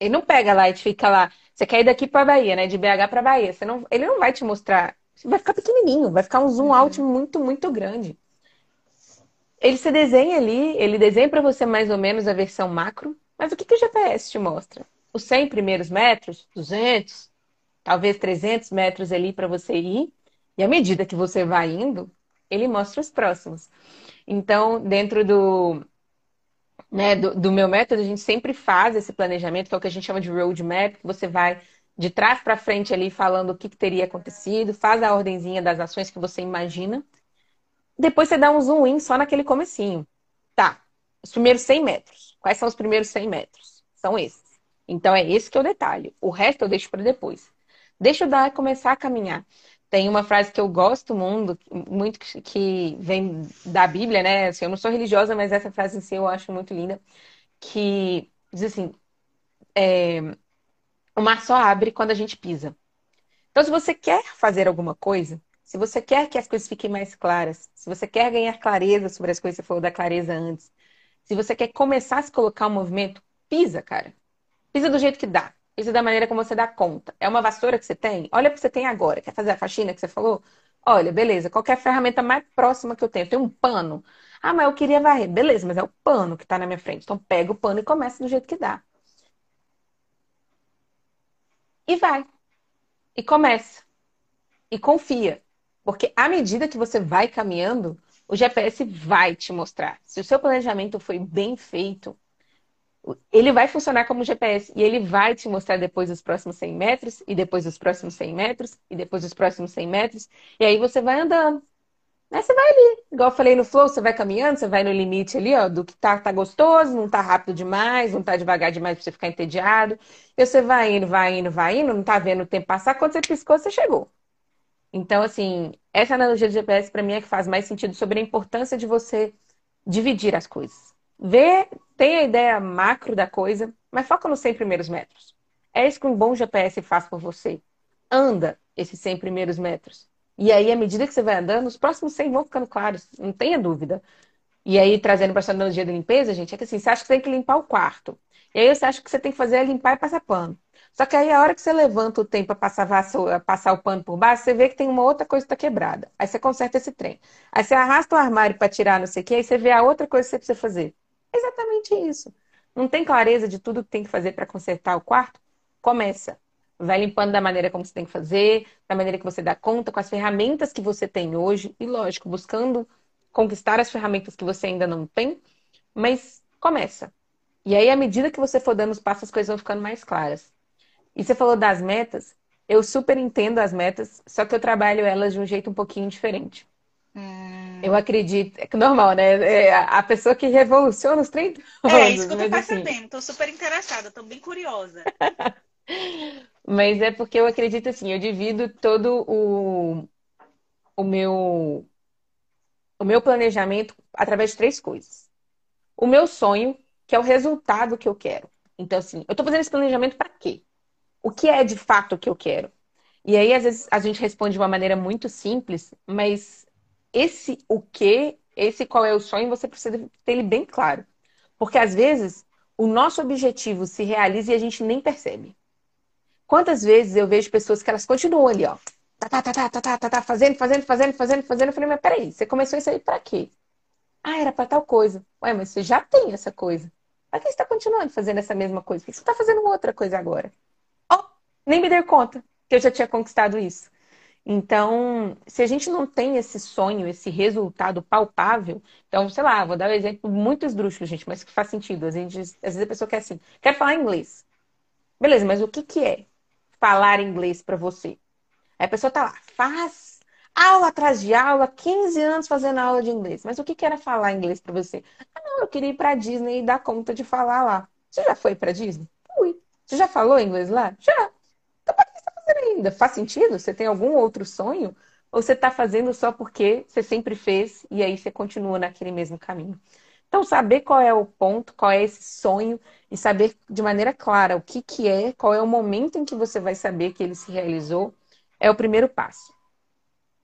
Ele não pega lá e te fica lá. Você quer ir daqui para Bahia, né? De BH para Bahia. Você não, ele não vai te mostrar. Vai ficar pequenininho, vai ficar um zoom out uhum, muito, muito grande. Ele se desenha ali, ele desenha para você mais ou menos a versão macro, mas o que que o GPS te mostra? Os 100 primeiros metros, 200, talvez 300 metros ali para você ir, e à medida que você vai indo, ele mostra os próximos. Então, dentro do, né, do, do meu método, a gente sempre faz esse planejamento, que é o que a gente chama de roadmap, que você vai de trás para frente ali falando o que que teria acontecido, faz a ordenzinha das ações que você imagina. Depois você dá um zoom in só naquele comecinho. Tá, os primeiros 100 metros. Quais são os primeiros 100 metros? São esses. Então é esse que é o detalhe. O resto eu deixo para depois. Deixa eu dar, começar a caminhar. Tem uma frase que eu gosto muito, muito que vem da Bíblia, né? Assim, eu não sou religiosa, mas essa frase em si eu acho muito linda, que diz assim, o mar só abre quando a gente pisa. Então, se você quer fazer alguma coisa, se você quer que as coisas fiquem mais claras, se você quer ganhar clareza sobre as coisas, você falou da clareza antes, se você quer começar a se colocar um movimento, pisa, cara. Pisa do jeito que dá. Pisa da maneira como você dá conta. É uma vassoura que você tem? Olha o que você tem agora. Quer fazer a faxina que você falou? Olha, beleza. Qual que é ferramenta mais próxima que eu tenho? Tenho um pano. Ah, mas eu queria varrer. Beleza, mas é o pano que está na minha frente. Então pega o pano e começa do jeito que dá. E vai. E começa. E confia. Porque à medida que você vai caminhando, o GPS vai te mostrar. Se o seu planejamento foi bem feito, ele vai funcionar como GPS e ele vai te mostrar depois os próximos 100 metros, e depois os próximos 100 metros, e depois os próximos 100 metros, e aí você vai andando. Aí você vai ali, igual eu falei no flow, você vai caminhando, você vai no limite ali, ó, do que tá, tá gostoso, não tá rápido demais, não tá devagar demais pra você ficar entediado. E você vai indo, vai indo, vai indo, não tá vendo o tempo passar, quando você piscou, você chegou. Então, assim, essa analogia de GPS para mim é que faz mais sentido sobre a importância de você dividir as coisas. Ver, tem a ideia macro da coisa, mas foca nos 100 primeiros metros. É isso que um bom GPS faz por você. Anda esses 100 primeiros metros. E aí, à medida que você vai andando, os próximos 100 vão ficando claros, não tenha dúvida. E aí, trazendo para essa analogia da limpeza, gente, é que assim, você acha que tem que limpar o quarto. E aí você acha que você tem que fazer é limpar e passar pano. Só que aí a hora que você levanta o tempo para passar, passar o pano por baixo, você vê que tem uma outra coisa que está quebrada. Aí você conserta esse trem. Aí você arrasta o armário para tirar não sei o quê, aí você vê a outra coisa que você precisa fazer. Exatamente isso. Não tem clareza de tudo que tem que fazer para consertar o quarto? Começa. Vai limpando da maneira como você tem que fazer, da maneira que você dá conta, com as ferramentas que você tem hoje. E lógico, buscando conquistar as ferramentas que você ainda não tem. Mas começa. E aí, à medida que você for dando os passos, as coisas vão ficando mais claras. E você falou das metas. Eu super entendo as metas, só que eu trabalho elas de um jeito um pouquinho diferente. Hum. Eu acredito, é normal, né? É a pessoa que revoluciona os 30 anos. É isso que eu tô percebendo, assim... tô super interessada, tô bem curiosa. mas é porque eu acredito assim, eu divido todo o, o meu o meu planejamento através de três coisas. O meu sonho, que é o resultado que eu quero. Então, assim, eu tô fazendo esse planejamento para quê? O que é de fato que eu quero? E aí, às vezes, a gente responde de uma maneira muito simples, mas esse o que, esse qual é o sonho, você precisa ter ele bem claro. Porque às vezes o nosso objetivo se realiza e a gente nem percebe. Quantas vezes eu vejo pessoas que elas continuam ali, ó, tá, tá, tá, tá, tá, tá, tá, tá fazendo, fazendo, fazendo, fazendo, fazendo. Eu falei, mas peraí, você começou isso aí pra quê? Ah, era pra tal coisa. Ué, mas você já tem essa coisa. Pra que você está continuando fazendo essa mesma coisa? Por que você está fazendo outra coisa agora? Nem me dei conta que eu já tinha conquistado isso. Então, se a gente não tem esse sonho, esse resultado palpável, então, sei lá, vou dar um exemplo muito esdrúxulo, gente, mas que faz sentido. Às vezes, às vezes a pessoa quer assim, quer falar inglês. Beleza, mas o que, que é falar inglês para você? Aí a pessoa tá lá, faz aula atrás de aula, 15 anos fazendo aula de inglês. Mas o que, que era falar inglês para você? Ah, não, eu queria ir pra Disney e dar conta de falar lá. Você já foi pra Disney? Fui. Você já falou inglês lá? Já. Fazendo ainda? Faz sentido? Você tem algum outro sonho? Ou você está fazendo só porque você sempre fez e aí você continua naquele mesmo caminho? Então, saber qual é o ponto, qual é esse sonho e saber de maneira clara o que, que é, qual é o momento em que você vai saber que ele se realizou, é o primeiro passo.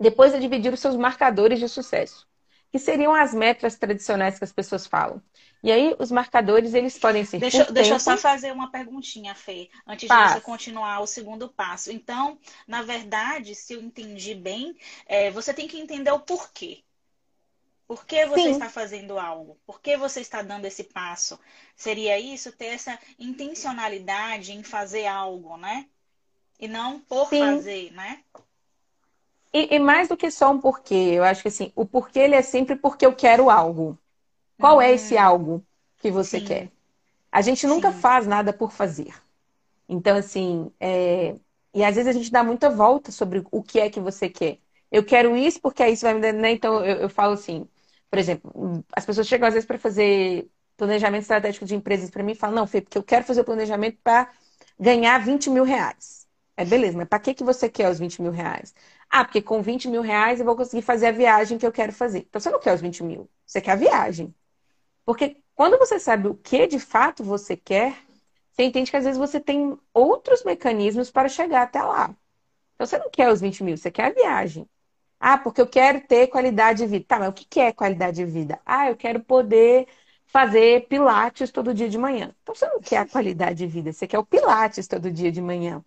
Depois é dividir os seus marcadores de sucesso, que seriam as metas tradicionais que as pessoas falam. E aí, os marcadores, eles podem ser. Deixa, deixa eu só fazer uma perguntinha, Fê, antes de você continuar o segundo passo. Então, na verdade, se eu entendi bem, é, você tem que entender o porquê. Por que você Sim. está fazendo algo? Por que você está dando esse passo? Seria isso, ter essa intencionalidade em fazer algo, né? E não por Sim. fazer, né? E, e, mais do que só um porquê, eu acho que assim, o porquê ele é sempre porque eu quero algo. Qual é esse hum. algo que você Sim. quer? A gente nunca Sim. faz nada por fazer. Então, assim, é... e às vezes a gente dá muita volta sobre o que é que você quer. Eu quero isso porque isso vai me dar. Né? Então, eu, eu falo assim, por exemplo, as pessoas chegam às vezes para fazer planejamento estratégico de empresas para mim e falam, não, Fê, porque eu quero fazer o planejamento para ganhar 20 mil reais. É beleza, mas para que, que você quer os 20 mil reais? Ah, porque com 20 mil reais eu vou conseguir fazer a viagem que eu quero fazer. Então você não quer os 20 mil, você quer a viagem. Porque quando você sabe o que de fato você quer, você entende que às vezes você tem outros mecanismos para chegar até lá. Então você não quer os 20 mil, você quer a viagem. Ah, porque eu quero ter qualidade de vida. Tá, mas o que é qualidade de vida? Ah, eu quero poder fazer pilates todo dia de manhã. Então você não quer a qualidade de vida, você quer o pilates todo dia de manhã.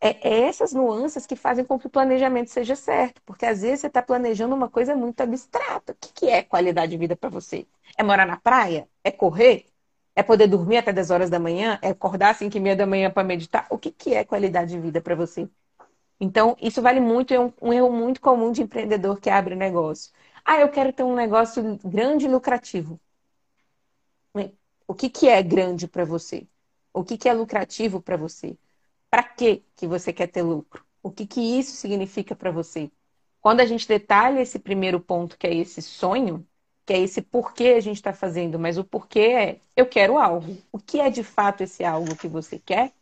É, é essas nuances que fazem com que o planejamento seja certo, porque às vezes você está planejando uma coisa muito abstrata. O que é qualidade de vida para você? É morar na praia? É correr? É poder dormir até 10 horas da manhã? É acordar às 5 e meia da manhã para meditar? O que, que é qualidade de vida para você? Então, isso vale muito, é um, um, erro muito comum de empreendedor que abre negócio. Ah, eu quero ter um negócio grande e lucrativo. O que, que é grande para você? O que, que é lucrativo para você? Para que que você quer ter lucro? O que, que isso significa para você? Quando a gente detalha esse primeiro ponto, que é esse sonho, que é esse porquê a gente está fazendo, mas o porquê é eu quero algo. O que é de fato esse algo que você quer?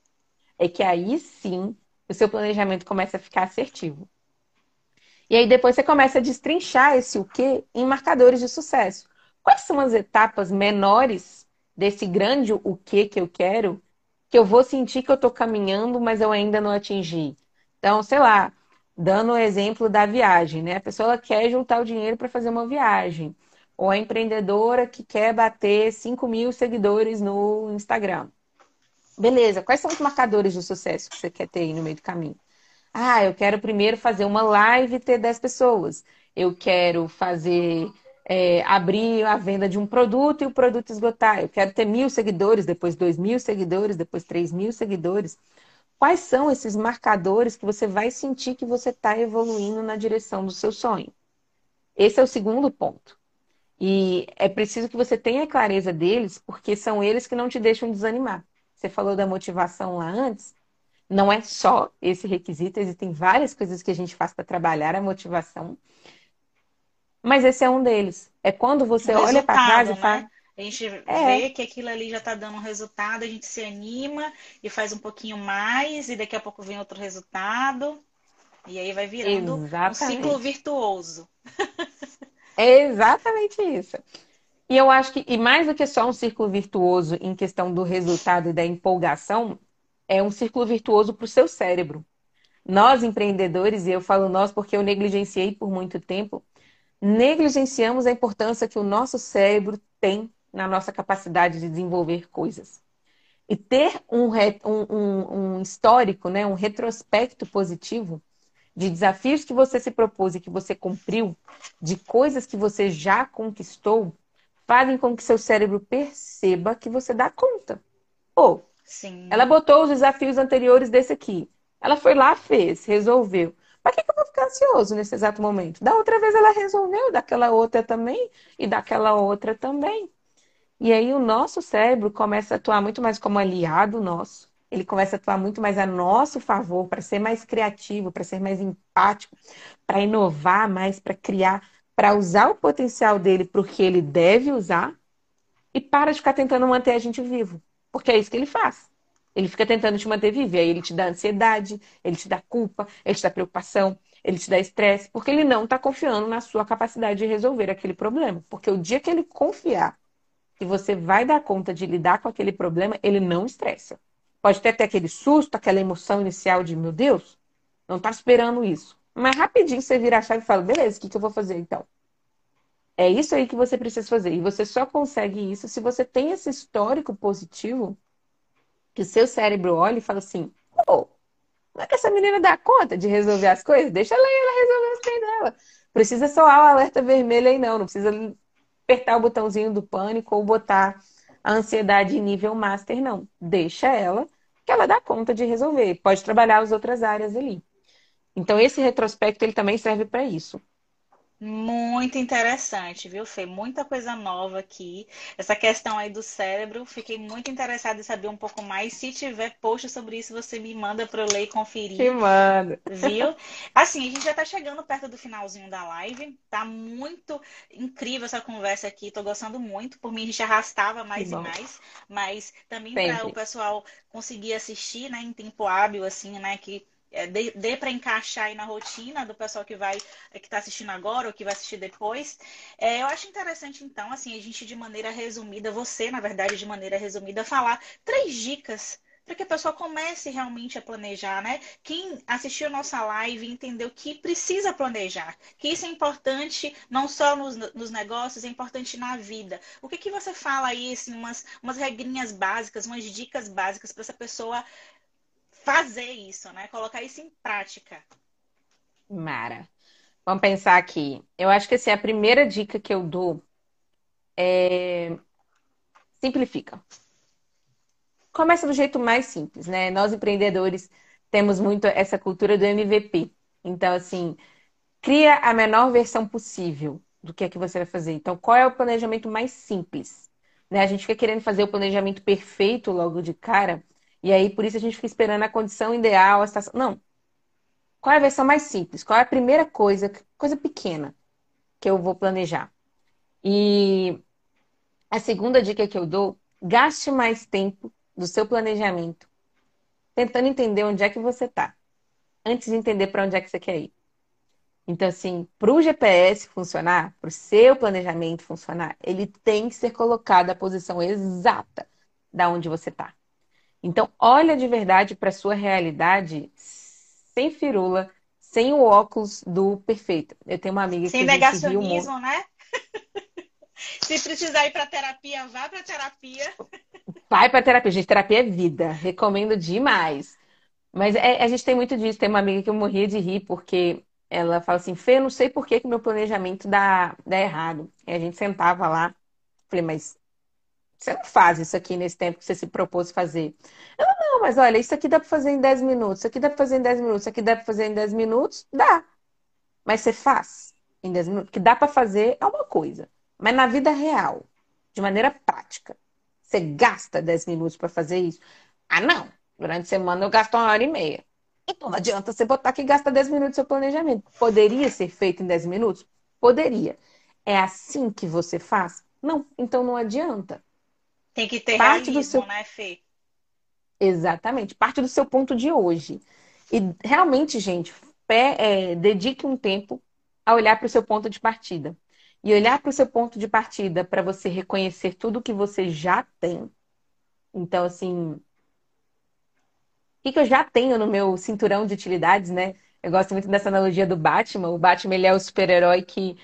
É que aí sim o seu planejamento começa a ficar assertivo. E aí depois você começa a destrinchar esse o quê em marcadores de sucesso. Quais são as etapas menores desse grande o que que eu quero que eu vou sentir que eu estou caminhando, mas eu ainda não atingi. Então, sei lá, dando o exemplo da viagem, né? A pessoa quer juntar o dinheiro para fazer uma viagem. Ou a empreendedora que quer bater 5 mil seguidores no Instagram. Beleza, quais são os marcadores de sucesso que você quer ter aí no meio do caminho? Ah, eu quero primeiro fazer uma live e ter 10 pessoas. Eu quero fazer é, abrir a venda de um produto e o produto esgotar. Eu quero ter mil seguidores, depois dois mil seguidores, depois três mil seguidores. Quais são esses marcadores que você vai sentir que você está evoluindo na direção do seu sonho? Esse é o segundo ponto. E é preciso que você tenha clareza deles, porque são eles que não te deixam desanimar. Você falou da motivação lá antes. Não é só esse requisito, existem várias coisas que a gente faz para trabalhar a motivação. Mas esse é um deles. É quando você olha para trás e né? fala. A gente é. vê que aquilo ali já está dando um resultado, a gente se anima e faz um pouquinho mais, e daqui a pouco vem outro resultado. E aí vai virando Exatamente. um ciclo virtuoso. É exatamente isso. E eu acho que, e mais do que só um círculo virtuoso em questão do resultado e da empolgação, é um círculo virtuoso para o seu cérebro. Nós, empreendedores, e eu falo nós porque eu negligenciei por muito tempo, negligenciamos a importância que o nosso cérebro tem na nossa capacidade de desenvolver coisas. E ter um, um, um, histórico, né, um retrospecto positivo de desafios que você se propôs e que você cumpriu, de coisas que você já conquistou, fazem com que seu cérebro perceba que você dá conta. Ou, Sim. ela botou os desafios anteriores desse aqui. Ela foi lá, fez, resolveu. Para que, que eu vou ficar ansioso nesse exato momento? Da outra vez ela resolveu, daquela outra também, e daquela outra também. E aí o nosso cérebro começa a atuar muito mais como aliado nosso. Ele começa a atuar muito mais a nosso favor, para ser mais criativo, para ser mais empático, para inovar mais, para criar, para usar o potencial dele para o que ele deve usar e para de ficar tentando manter a gente vivo. Porque é isso que ele faz. Ele fica tentando te manter vivo. Aí ele te dá ansiedade, ele te dá culpa, ele te dá preocupação, ele te dá estresse, porque ele não está confiando na sua capacidade de resolver aquele problema. Porque o dia que ele confiar que você vai dar conta de lidar com aquele problema, ele não estressa. Pode ter até aquele susto, aquela emoção inicial de, meu Deus, não está esperando isso. Mas rapidinho você vira a chave e fala, beleza, o que, que eu vou fazer então? É isso aí que você precisa fazer. E você só consegue isso se você tem esse histórico positivo que o seu cérebro olha e fala assim: oh, não é que essa menina dá conta de resolver as coisas? Deixa ela, ela resolver as coisas dela. Precisa soar o alerta vermelho aí, não. Não precisa apertar o botãozinho do pânico ou botar a ansiedade em nível master, não. Deixa ela, que ela dá conta de resolver. Pode trabalhar as outras áreas ali. Então, esse retrospecto ele também serve para isso. Muito interessante, viu, Fê? Muita coisa nova aqui. Essa questão aí do cérebro, fiquei muito interessada em saber um pouco mais. Se tiver post sobre isso, você me manda para eu ler e conferir. Me manda. Viu? Assim, a gente já está chegando perto do finalzinho da live. Tá muito incrível essa conversa aqui. Tô gostando muito. Por mim, a gente arrastava mais e mais. Mas também para o pessoal conseguir assistir, né, em tempo hábil, assim, né, que é, dê, dê para encaixar aí na rotina do pessoal que vai que está assistindo agora ou que vai assistir depois. É, eu acho interessante, então, assim, a gente de maneira resumida, você, na verdade, de maneira resumida, falar três dicas para que a pessoa comece realmente a planejar, né? Quem assistiu nossa live entendeu que precisa planejar, que isso é importante não só nos, nos negócios, é importante na vida. O que, que você fala aí, assim, umas, umas regrinhas básicas, umas dicas básicas para essa pessoa fazer isso, né? Colocar isso em prática. Mara. Vamos pensar aqui. Eu acho que assim, a primeira dica que eu dou é simplifica. Começa do jeito mais simples, né? Nós empreendedores temos muito essa cultura do MVP. Então, assim, cria a menor versão possível do que é que você vai fazer. Então, qual é o planejamento mais simples? Né? A gente fica querendo fazer o planejamento perfeito logo de cara, e aí, por isso, a gente fica esperando a condição ideal, a situação. Não. Qual é a versão mais simples? Qual é a primeira coisa, coisa pequena, que eu vou planejar? E a segunda dica que eu dou, gaste mais tempo do seu planejamento tentando entender onde é que você está, antes de entender para onde é que você quer ir. Então, assim, para o GPS funcionar, para o seu planejamento funcionar, ele tem que ser colocado a posição exata da onde você está. Então, olha de verdade para a sua realidade sem firula, sem o óculos do perfeito. Eu tenho uma amiga sem que negacionismo, viu... né? Se precisar ir para terapia, vá para terapia. Vai para terapia. Gente, terapia é vida. Recomendo demais. Mas é, a gente tem muito disso. Tem uma amiga que eu morria de rir porque ela fala assim: Fê, eu não sei por que, que meu planejamento dá, dá errado. E a gente sentava lá. Falei, mas você não faz isso aqui nesse tempo que você se propôs fazer. Ela, não, mas olha, isso aqui dá para fazer em 10 minutos, isso aqui dá para fazer em 10 minutos, isso aqui dá para fazer em 10 minutos, dá. Mas você faz em 10 minutos, que dá para fazer é uma coisa. Mas na vida real, de maneira prática, você gasta 10 minutos para fazer isso? Ah, não. Durante a semana eu gasto uma hora e meia. Então não adianta você botar que gasta 10 minutos seu planejamento. Poderia ser feito em 10 minutos? Poderia. É assim que você faz? Não. Então não adianta. Tem que ter Parte realismo, do seu... né, Fê? Exatamente. Parte do seu ponto de hoje. E realmente, gente, é, dedique um tempo a olhar para o seu ponto de partida. E olhar para o seu ponto de partida para você reconhecer tudo que você já tem. Então, assim, o que, que eu já tenho no meu cinturão de utilidades, né? Eu gosto muito dessa analogia do Batman. O Batman ele é o super-herói que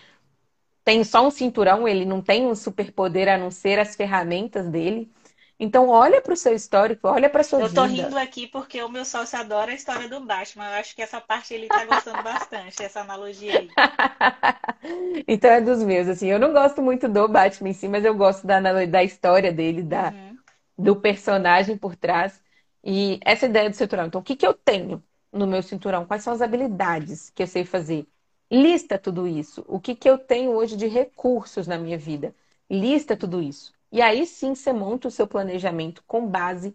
tem só um cinturão, ele não tem um superpoder a não ser as ferramentas dele. Então, olha para o seu histórico, olha para sua eu vida. Eu tô rindo aqui porque o meu sócio adora a história do Batman. Eu acho que essa parte ele tá gostando bastante, essa analogia aí. então, é dos meus. Assim, eu não gosto muito do Batman em si, mas eu gosto da, da história dele, da, uhum. do personagem por trás. E essa ideia do cinturão. Então, o que, que eu tenho no meu cinturão? Quais são as habilidades que eu sei fazer? Lista tudo isso. O que, que eu tenho hoje de recursos na minha vida? Lista tudo isso. E aí sim você monta o seu planejamento com base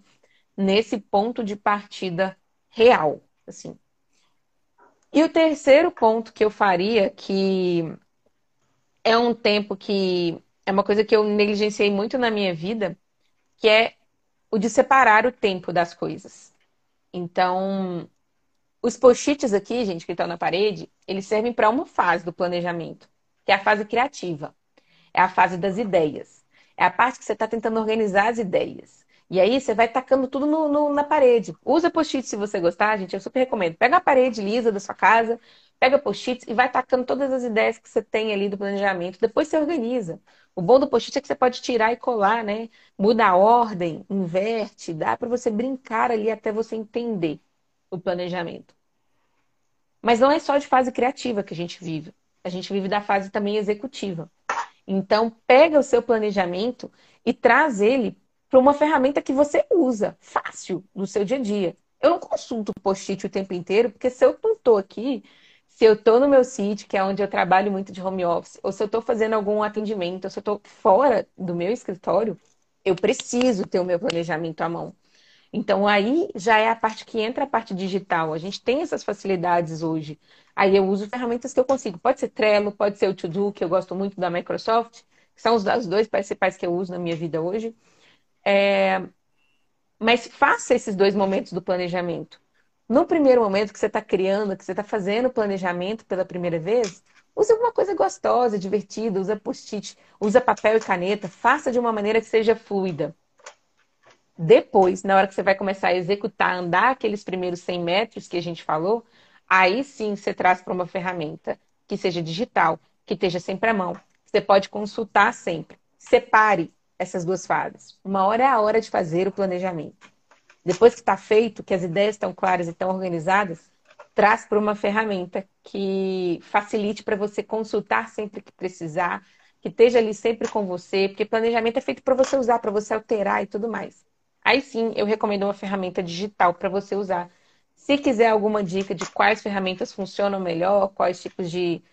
nesse ponto de partida real, assim. E o terceiro ponto que eu faria, que é um tempo que é uma coisa que eu negligenciei muito na minha vida, que é o de separar o tempo das coisas. Então, os post-its aqui, gente, que estão na parede, eles servem para uma fase do planejamento, que é a fase criativa. É a fase das ideias. É a parte que você está tentando organizar as ideias. E aí você vai tacando tudo no, no, na parede. Usa post-it se você gostar, gente. Eu super recomendo. Pega a parede lisa da sua casa, pega post-its e vai tacando todas as ideias que você tem ali do planejamento. Depois você organiza. O bom do post-it é que você pode tirar e colar, né? Muda a ordem, inverte, dá para você brincar ali até você entender o planejamento. Mas não é só de fase criativa que a gente vive. A gente vive da fase também executiva. Então, pega o seu planejamento e traz ele para uma ferramenta que você usa, fácil, no seu dia a dia. Eu não consulto post-it o tempo inteiro, porque se eu não estou aqui, se eu estou no meu sítio, que é onde eu trabalho muito de home office, ou se eu estou fazendo algum atendimento, ou se eu estou fora do meu escritório, eu preciso ter o meu planejamento à mão. Então aí já é a parte que entra a parte digital. A gente tem essas facilidades hoje. Aí eu uso ferramentas que eu consigo. Pode ser Trello, pode ser o To-Do, que eu gosto muito da Microsoft, que são os dois principais que eu uso na minha vida hoje. É... Mas faça esses dois momentos do planejamento. No primeiro momento que você está criando, que você está fazendo o planejamento pela primeira vez, use alguma coisa gostosa, divertida, usa post-it, usa papel e caneta, faça de uma maneira que seja fluida. Depois, na hora que você vai começar a executar, andar aqueles primeiros 100 metros que a gente falou, aí sim você traz para uma ferramenta que seja digital, que esteja sempre à mão. Você pode consultar sempre. Separe essas duas fases. Uma hora é a hora de fazer o planejamento. Depois que está feito, que as ideias estão claras e estão organizadas, traz para uma ferramenta que facilite para você consultar sempre que precisar, que esteja ali sempre com você, porque planejamento é feito para você usar, para você alterar e tudo mais. Aí sim, eu recomendo uma ferramenta digital para você usar. Se quiser alguma dica de quais ferramentas funcionam melhor, quais tipos de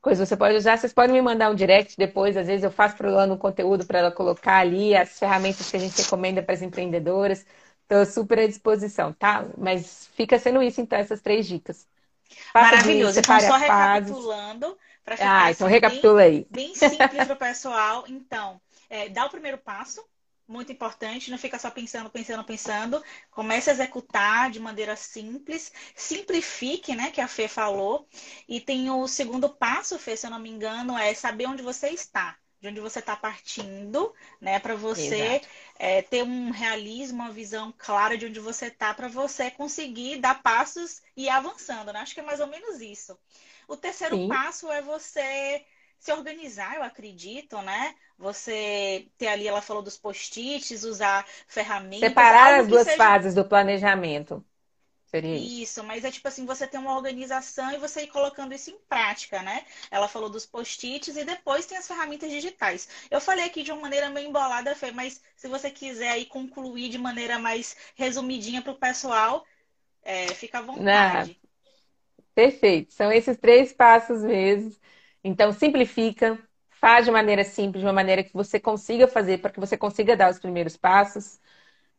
coisas você pode usar, vocês podem me mandar um direct depois. Às vezes eu faço para ela um conteúdo para ela colocar ali as ferramentas que a gente recomenda para as empreendedoras. Estou super à disposição, tá? Mas fica sendo isso, então, essas três dicas. Faça Maravilhoso. Então, só recapitulando, para ah, então assim, recapitula bem, bem simples para o pessoal. Então, é, dá o primeiro passo, muito importante, não fica só pensando, pensando, pensando. Comece a executar de maneira simples, simplifique, né, que a Fê falou. E tem o segundo passo, Fê, se eu não me engano, é saber onde você está. de onde você está partindo, né? Para você é, ter um realismo, uma visão clara de onde você está, para você conseguir dar passos e ir avançando, né? Acho que é mais ou menos isso. O terceiro Sim. passo é você se organizar, eu acredito, né? Você ter ali, ela falou dos post-its, usar ferramentas. Separar as duas seja... fases do planejamento. Seria isso, mas é tipo assim, você tem uma organização e você ir colocando isso em prática, né? Ela falou dos post-its e depois tem as ferramentas digitais. Eu falei aqui de uma maneira meio embolada, Fê, mas se você quiser aí concluir de maneira mais resumidinha para o pessoal, é, fica à vontade. Não. Perfeito. São esses três passos mesmo. Então, simplifica, faz de maneira simples, de uma maneira que você consiga fazer, para que você consiga dar os primeiros passos,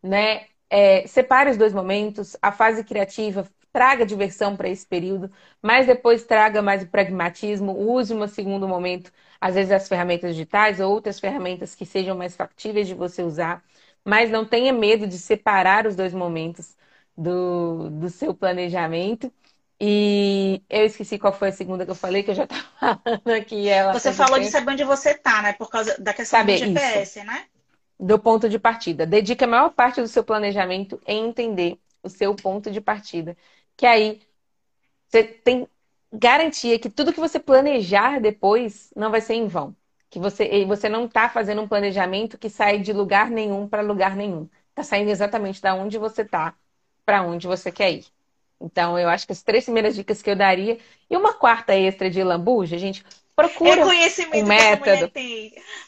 né? É, separe os dois momentos, a fase criativa, traga diversão para esse período, mas depois traga mais o pragmatismo, use um segundo momento, às vezes as ferramentas digitais ou outras ferramentas que sejam mais factíveis de você usar, mas não tenha medo de separar os dois momentos do, do seu planejamento. E eu esqueci qual foi a segunda que eu falei, que eu já estava falando aqui. Ela você falou de saber onde você está, né? Por causa da questão saber, do GPS, isso. né? do ponto de partida. Dedique a maior parte do seu planejamento em entender o seu ponto de partida. Que aí você tem garantia que tudo que você planejar depois não vai ser em vão. Que você, você não está fazendo um planejamento que sai de lugar nenhum para lugar nenhum. Está saindo exatamente da onde você está para onde você quer ir. Então, eu acho que as três primeiras dicas que eu daria. E uma quarta extra de lambuja, gente, procura é um método.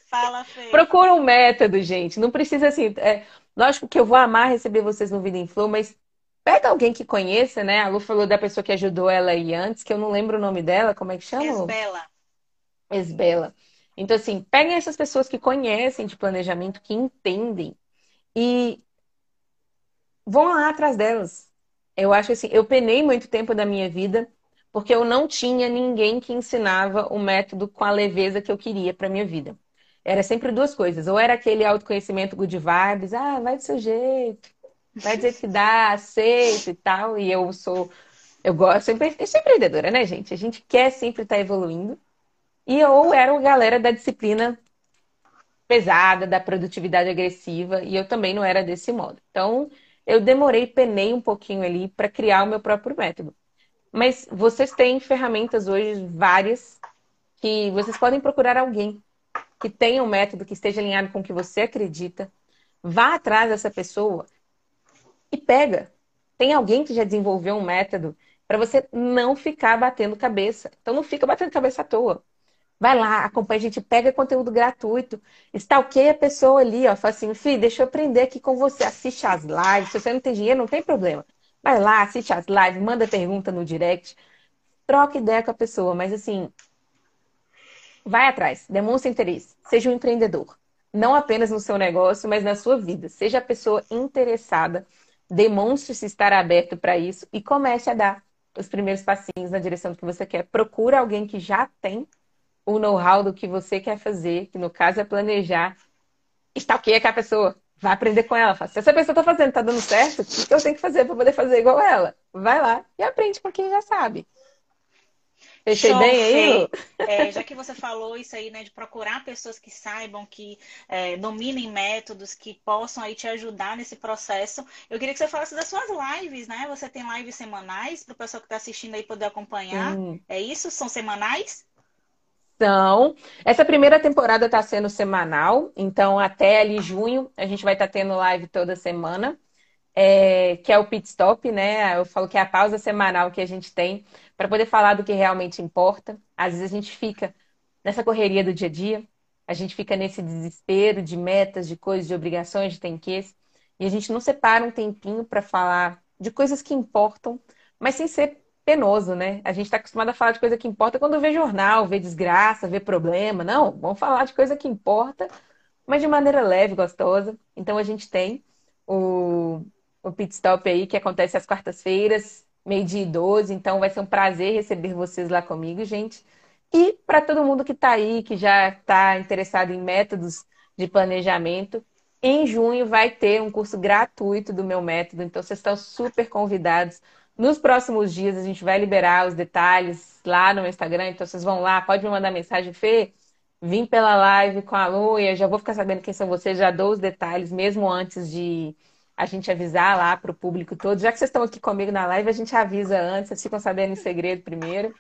Fala, Fê. Procura um método, gente. Não precisa assim. É, lógico que eu vou amar receber vocês no Vida em Flow, mas pega alguém que conheça, né? A Lu falou da pessoa que ajudou ela aí antes, que eu não lembro o nome dela, como é que chama? Esbela. Esbela. Então, assim, peguem essas pessoas que conhecem de planejamento, que entendem, e vão lá atrás delas. Eu acho assim, eu penei muito tempo da minha vida porque eu não tinha ninguém que ensinava o método com a leveza que eu queria para minha vida. Era sempre duas coisas. Ou era aquele autoconhecimento good vibes, ah, vai do seu jeito, vai dizer que dá, aceito e tal. E eu sou, eu gosto, eu sou empreendedora, né, gente? A gente quer sempre estar tá evoluindo. E ou era a galera da disciplina pesada, da produtividade agressiva, e eu também não era desse modo. Então, eu demorei, penei um pouquinho ali para criar o meu próprio método. Mas vocês têm ferramentas hoje várias que vocês podem procurar alguém que tenha um método que esteja alinhado com o que você acredita. Vá atrás dessa pessoa e pega. Tem alguém que já desenvolveu um método para você não ficar batendo cabeça. Então não fica batendo cabeça à toa. Vai lá, acompanha a gente, pega conteúdo gratuito, stalkeia a pessoa ali, ó, fala assim, filho, deixa eu aprender aqui com você, assiste as lives, se você não tem dinheiro, não tem problema. Vai lá, assiste as lives, manda pergunta no direct, troca ideia com a pessoa, mas assim, vai atrás, demonstre interesse, seja um empreendedor. Não apenas no seu negócio, mas na sua vida. Seja a pessoa interessada, demonstre-se estar aberto para isso e comece a dar os primeiros passinhos na direção do que você quer. Procura alguém que já tem o know-how do que você quer fazer, que no caso é planejar. Stalkeia com a pessoa. Vai aprender com ela. Se essa pessoa está fazendo, está dando certo, o que eu tenho que fazer para poder fazer igual ela? Vai lá e aprende com quem já sabe. Fechei Show, bem aí? É, já que você falou isso aí, né, de procurar pessoas que saibam, que é, dominem métodos, que possam aí te ajudar nesse processo, eu queria que você falasse das suas lives, né? Você tem lives semanais para o pessoal que está assistindo aí poder acompanhar. Hum. É isso? São semanais? Então, essa primeira temporada está sendo semanal, então até ali junho a gente vai estar tá tendo live toda semana, é, que é o pit stop, né? Eu falo que é a pausa semanal que a gente tem para poder falar do que realmente importa. Às vezes a gente fica nessa correria do dia a dia, a gente fica nesse desespero de metas, de coisas, de obrigações, de tem que e a gente não separa um tempinho para falar de coisas que importam, mas sem ser penoso, né? A gente está acostumado a falar de coisa que importa quando vê jornal, vê desgraça, vê problema. Não, vamos falar de coisa que importa, mas de maneira leve, gostosa. Então a gente tem o, o pit stop aí que acontece às quartas-feiras, meio-dia e 12. Então vai ser um prazer receber vocês lá comigo, gente. E para todo mundo que está aí, que já está interessado em métodos de planejamento, em junho vai ter um curso gratuito do meu método. Então vocês estão super convidados nos próximos dias a gente vai liberar os detalhes lá no Instagram, então vocês vão lá, pode me mandar mensagem, Fê, vim pela live com a Lu e já vou ficar sabendo quem são vocês, já dou os detalhes, mesmo antes de a gente avisar lá para o público todo. Já que vocês estão aqui comigo na live, a gente avisa antes, vocês ficam sabendo em segredo primeiro.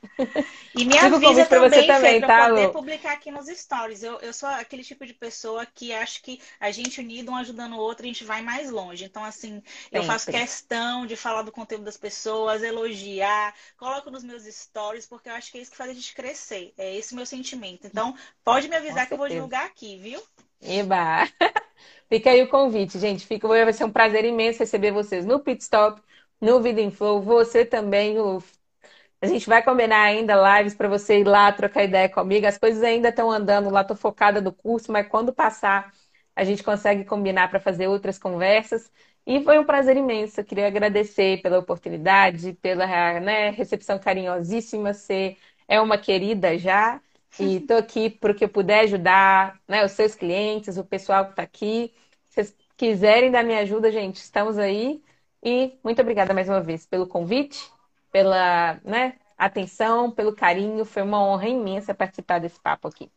E me avisa também, você também, Fê, tá, poder Lu? publicar aqui nos stories. Eu, eu sou aquele tipo de pessoa que acho que a gente unido, um ajudando o outro, a gente vai mais longe. Então, assim, eu Sempre. faço questão de falar do conteúdo das pessoas, elogiar, coloco nos meus stories, porque eu acho que é isso que faz a gente crescer. É esse o meu sentimento. Então, pode me avisar que eu vou divulgar aqui, viu? Eba! Fica aí o convite, gente. Fica, vai ser um prazer imenso receber vocês no Pit Stop, no Vida em Flow. Você também, o... a gente vai combinar ainda lives para você ir lá trocar ideia comigo. As coisas ainda estão andando lá, estou focada no curso, mas quando passar, a gente consegue combinar para fazer outras conversas. E foi um prazer imenso. Eu queria agradecer pela oportunidade, pela né, recepção carinhosíssima. Você é uma querida já. E estou aqui para o que eu puder ajudar, né? Os seus clientes, o pessoal que está aqui. Se vocês quiserem dar minha ajuda, gente, estamos aí. E muito obrigada mais uma vez pelo convite, pela né, atenção, pelo carinho. Foi uma honra imensa participar desse papo aqui.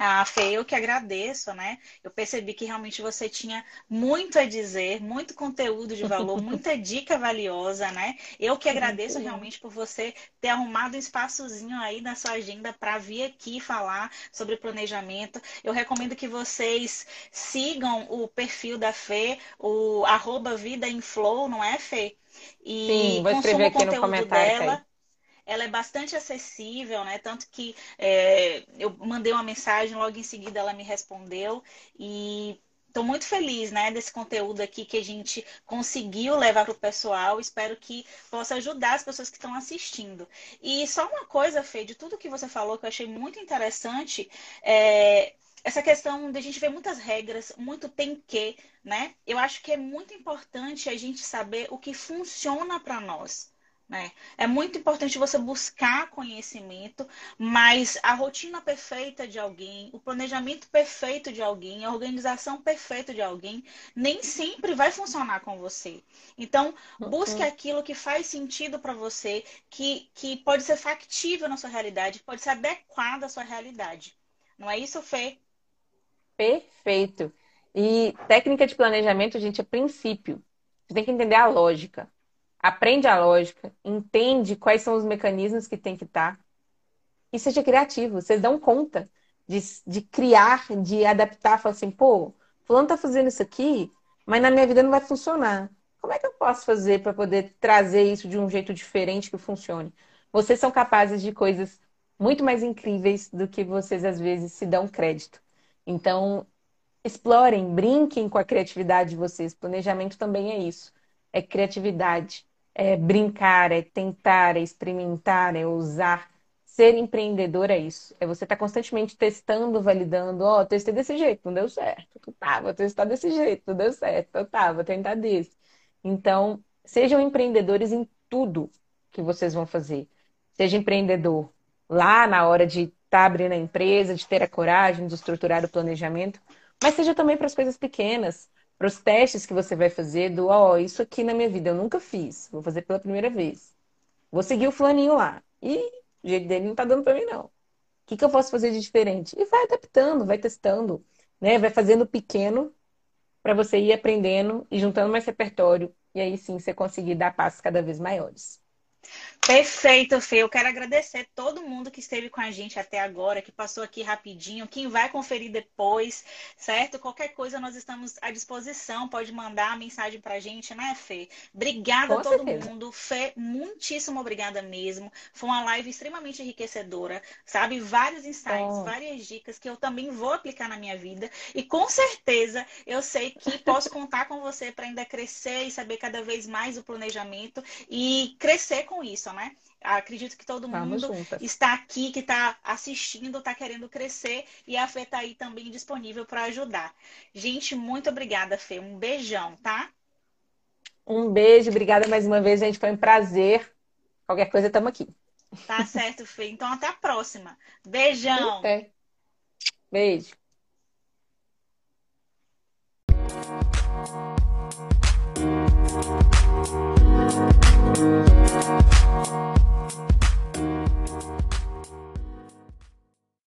Ah, Fê, eu que agradeço, né? Eu percebi que realmente você tinha muito a dizer, muito conteúdo de valor, muita dica valiosa, né? Eu que agradeço realmente por você ter arrumado um espaçozinho aí na sua agenda para vir aqui falar sobre planejamento. Eu recomendo que vocês sigam o perfil da Fê, o arroba Vida em Flow, não é, Fê? E Sim, vou escrever aqui no comentário. Dela ela é bastante acessível, né? Tanto que é, eu mandei uma mensagem, logo em seguida ela me respondeu e Estou muito feliz, né, desse conteúdo aqui que a gente conseguiu levar para o pessoal. Espero que possa ajudar as pessoas que estão assistindo. E só uma coisa, Fê, de tudo que você falou que eu achei muito interessante, é essa questão de a gente ver muitas regras, muito tem que, né? Eu acho que é muito importante a gente saber o que funciona para nós. Né? É muito importante você buscar conhecimento, mas a rotina perfeita de alguém, o planejamento perfeito de alguém, a organização perfeita de alguém, nem sempre vai funcionar com você. Então, busque uhum. aquilo que faz sentido para você, que, que pode ser factível na sua realidade, pode ser adequado à sua realidade. Não é isso, Fê? Perfeito. E técnica de planejamento, gente, é princípio. Você tem que entender a lógica aprende a lógica, entende quais são os mecanismos que tem que estar e seja criativo. Vocês dão conta de, de criar, de adaptar, falar assim, pô, fulano tá fazendo isso aqui, mas na minha vida não vai funcionar. Como é que eu posso fazer para poder trazer isso de um jeito diferente que funcione? Vocês são capazes de coisas muito mais incríveis do que vocês às vezes se dão crédito. Então, explorem, brinquem com a criatividade de vocês. Planejamento também é isso. É criatividade é brincar, é tentar, é experimentar, é usar. Ser empreendedor é isso. É você estar tá constantemente testando, validando. Ó, oh, testei desse jeito, não deu certo. Tá, vou testar desse jeito, não deu certo. Tá, vou tentar desse. Então, sejam empreendedores em tudo que vocês vão fazer. Seja empreendedor lá na hora de estar tá abrindo a empresa, de ter a coragem de estruturar o planejamento, mas seja também para as coisas pequenas para os testes que você vai fazer do, ó, oh, isso aqui na minha vida eu nunca fiz, vou fazer pela primeira vez. Vou seguir o flaninho lá. E o jeito dele não tá dando para mim, não. O que, que eu posso fazer de diferente? E vai adaptando, vai testando, né? Vai fazendo pequeno para você ir aprendendo e juntando mais repertório. E aí sim você conseguir dar passos cada vez maiores. Perfeito, Fê. Eu quero agradecer todo mundo que esteve com a gente até agora, que passou aqui rapidinho, quem vai conferir depois, certo? Qualquer coisa nós estamos à disposição, pode mandar a mensagem pra gente, né, Fê? Obrigada com a todo certeza. mundo. Fê, muitíssimo obrigada mesmo. Foi uma live extremamente enriquecedora, sabe? Vários insights, oh. várias dicas que eu também vou aplicar na minha vida. E com certeza eu sei que posso contar com você para ainda crescer e saber cada vez mais o planejamento e crescer com isso, né? Acredito que todo mundo está aqui, que está assistindo, está querendo crescer e a Fê está aí também disponível para ajudar. Gente, muito obrigada, Fê. Um beijão, tá? Um beijo, obrigada mais uma vez, gente. Foi um prazer. Qualquer coisa, estamos aqui. Tá certo, Fê. Então, até a próxima. Beijão. Até. Beijo. Thank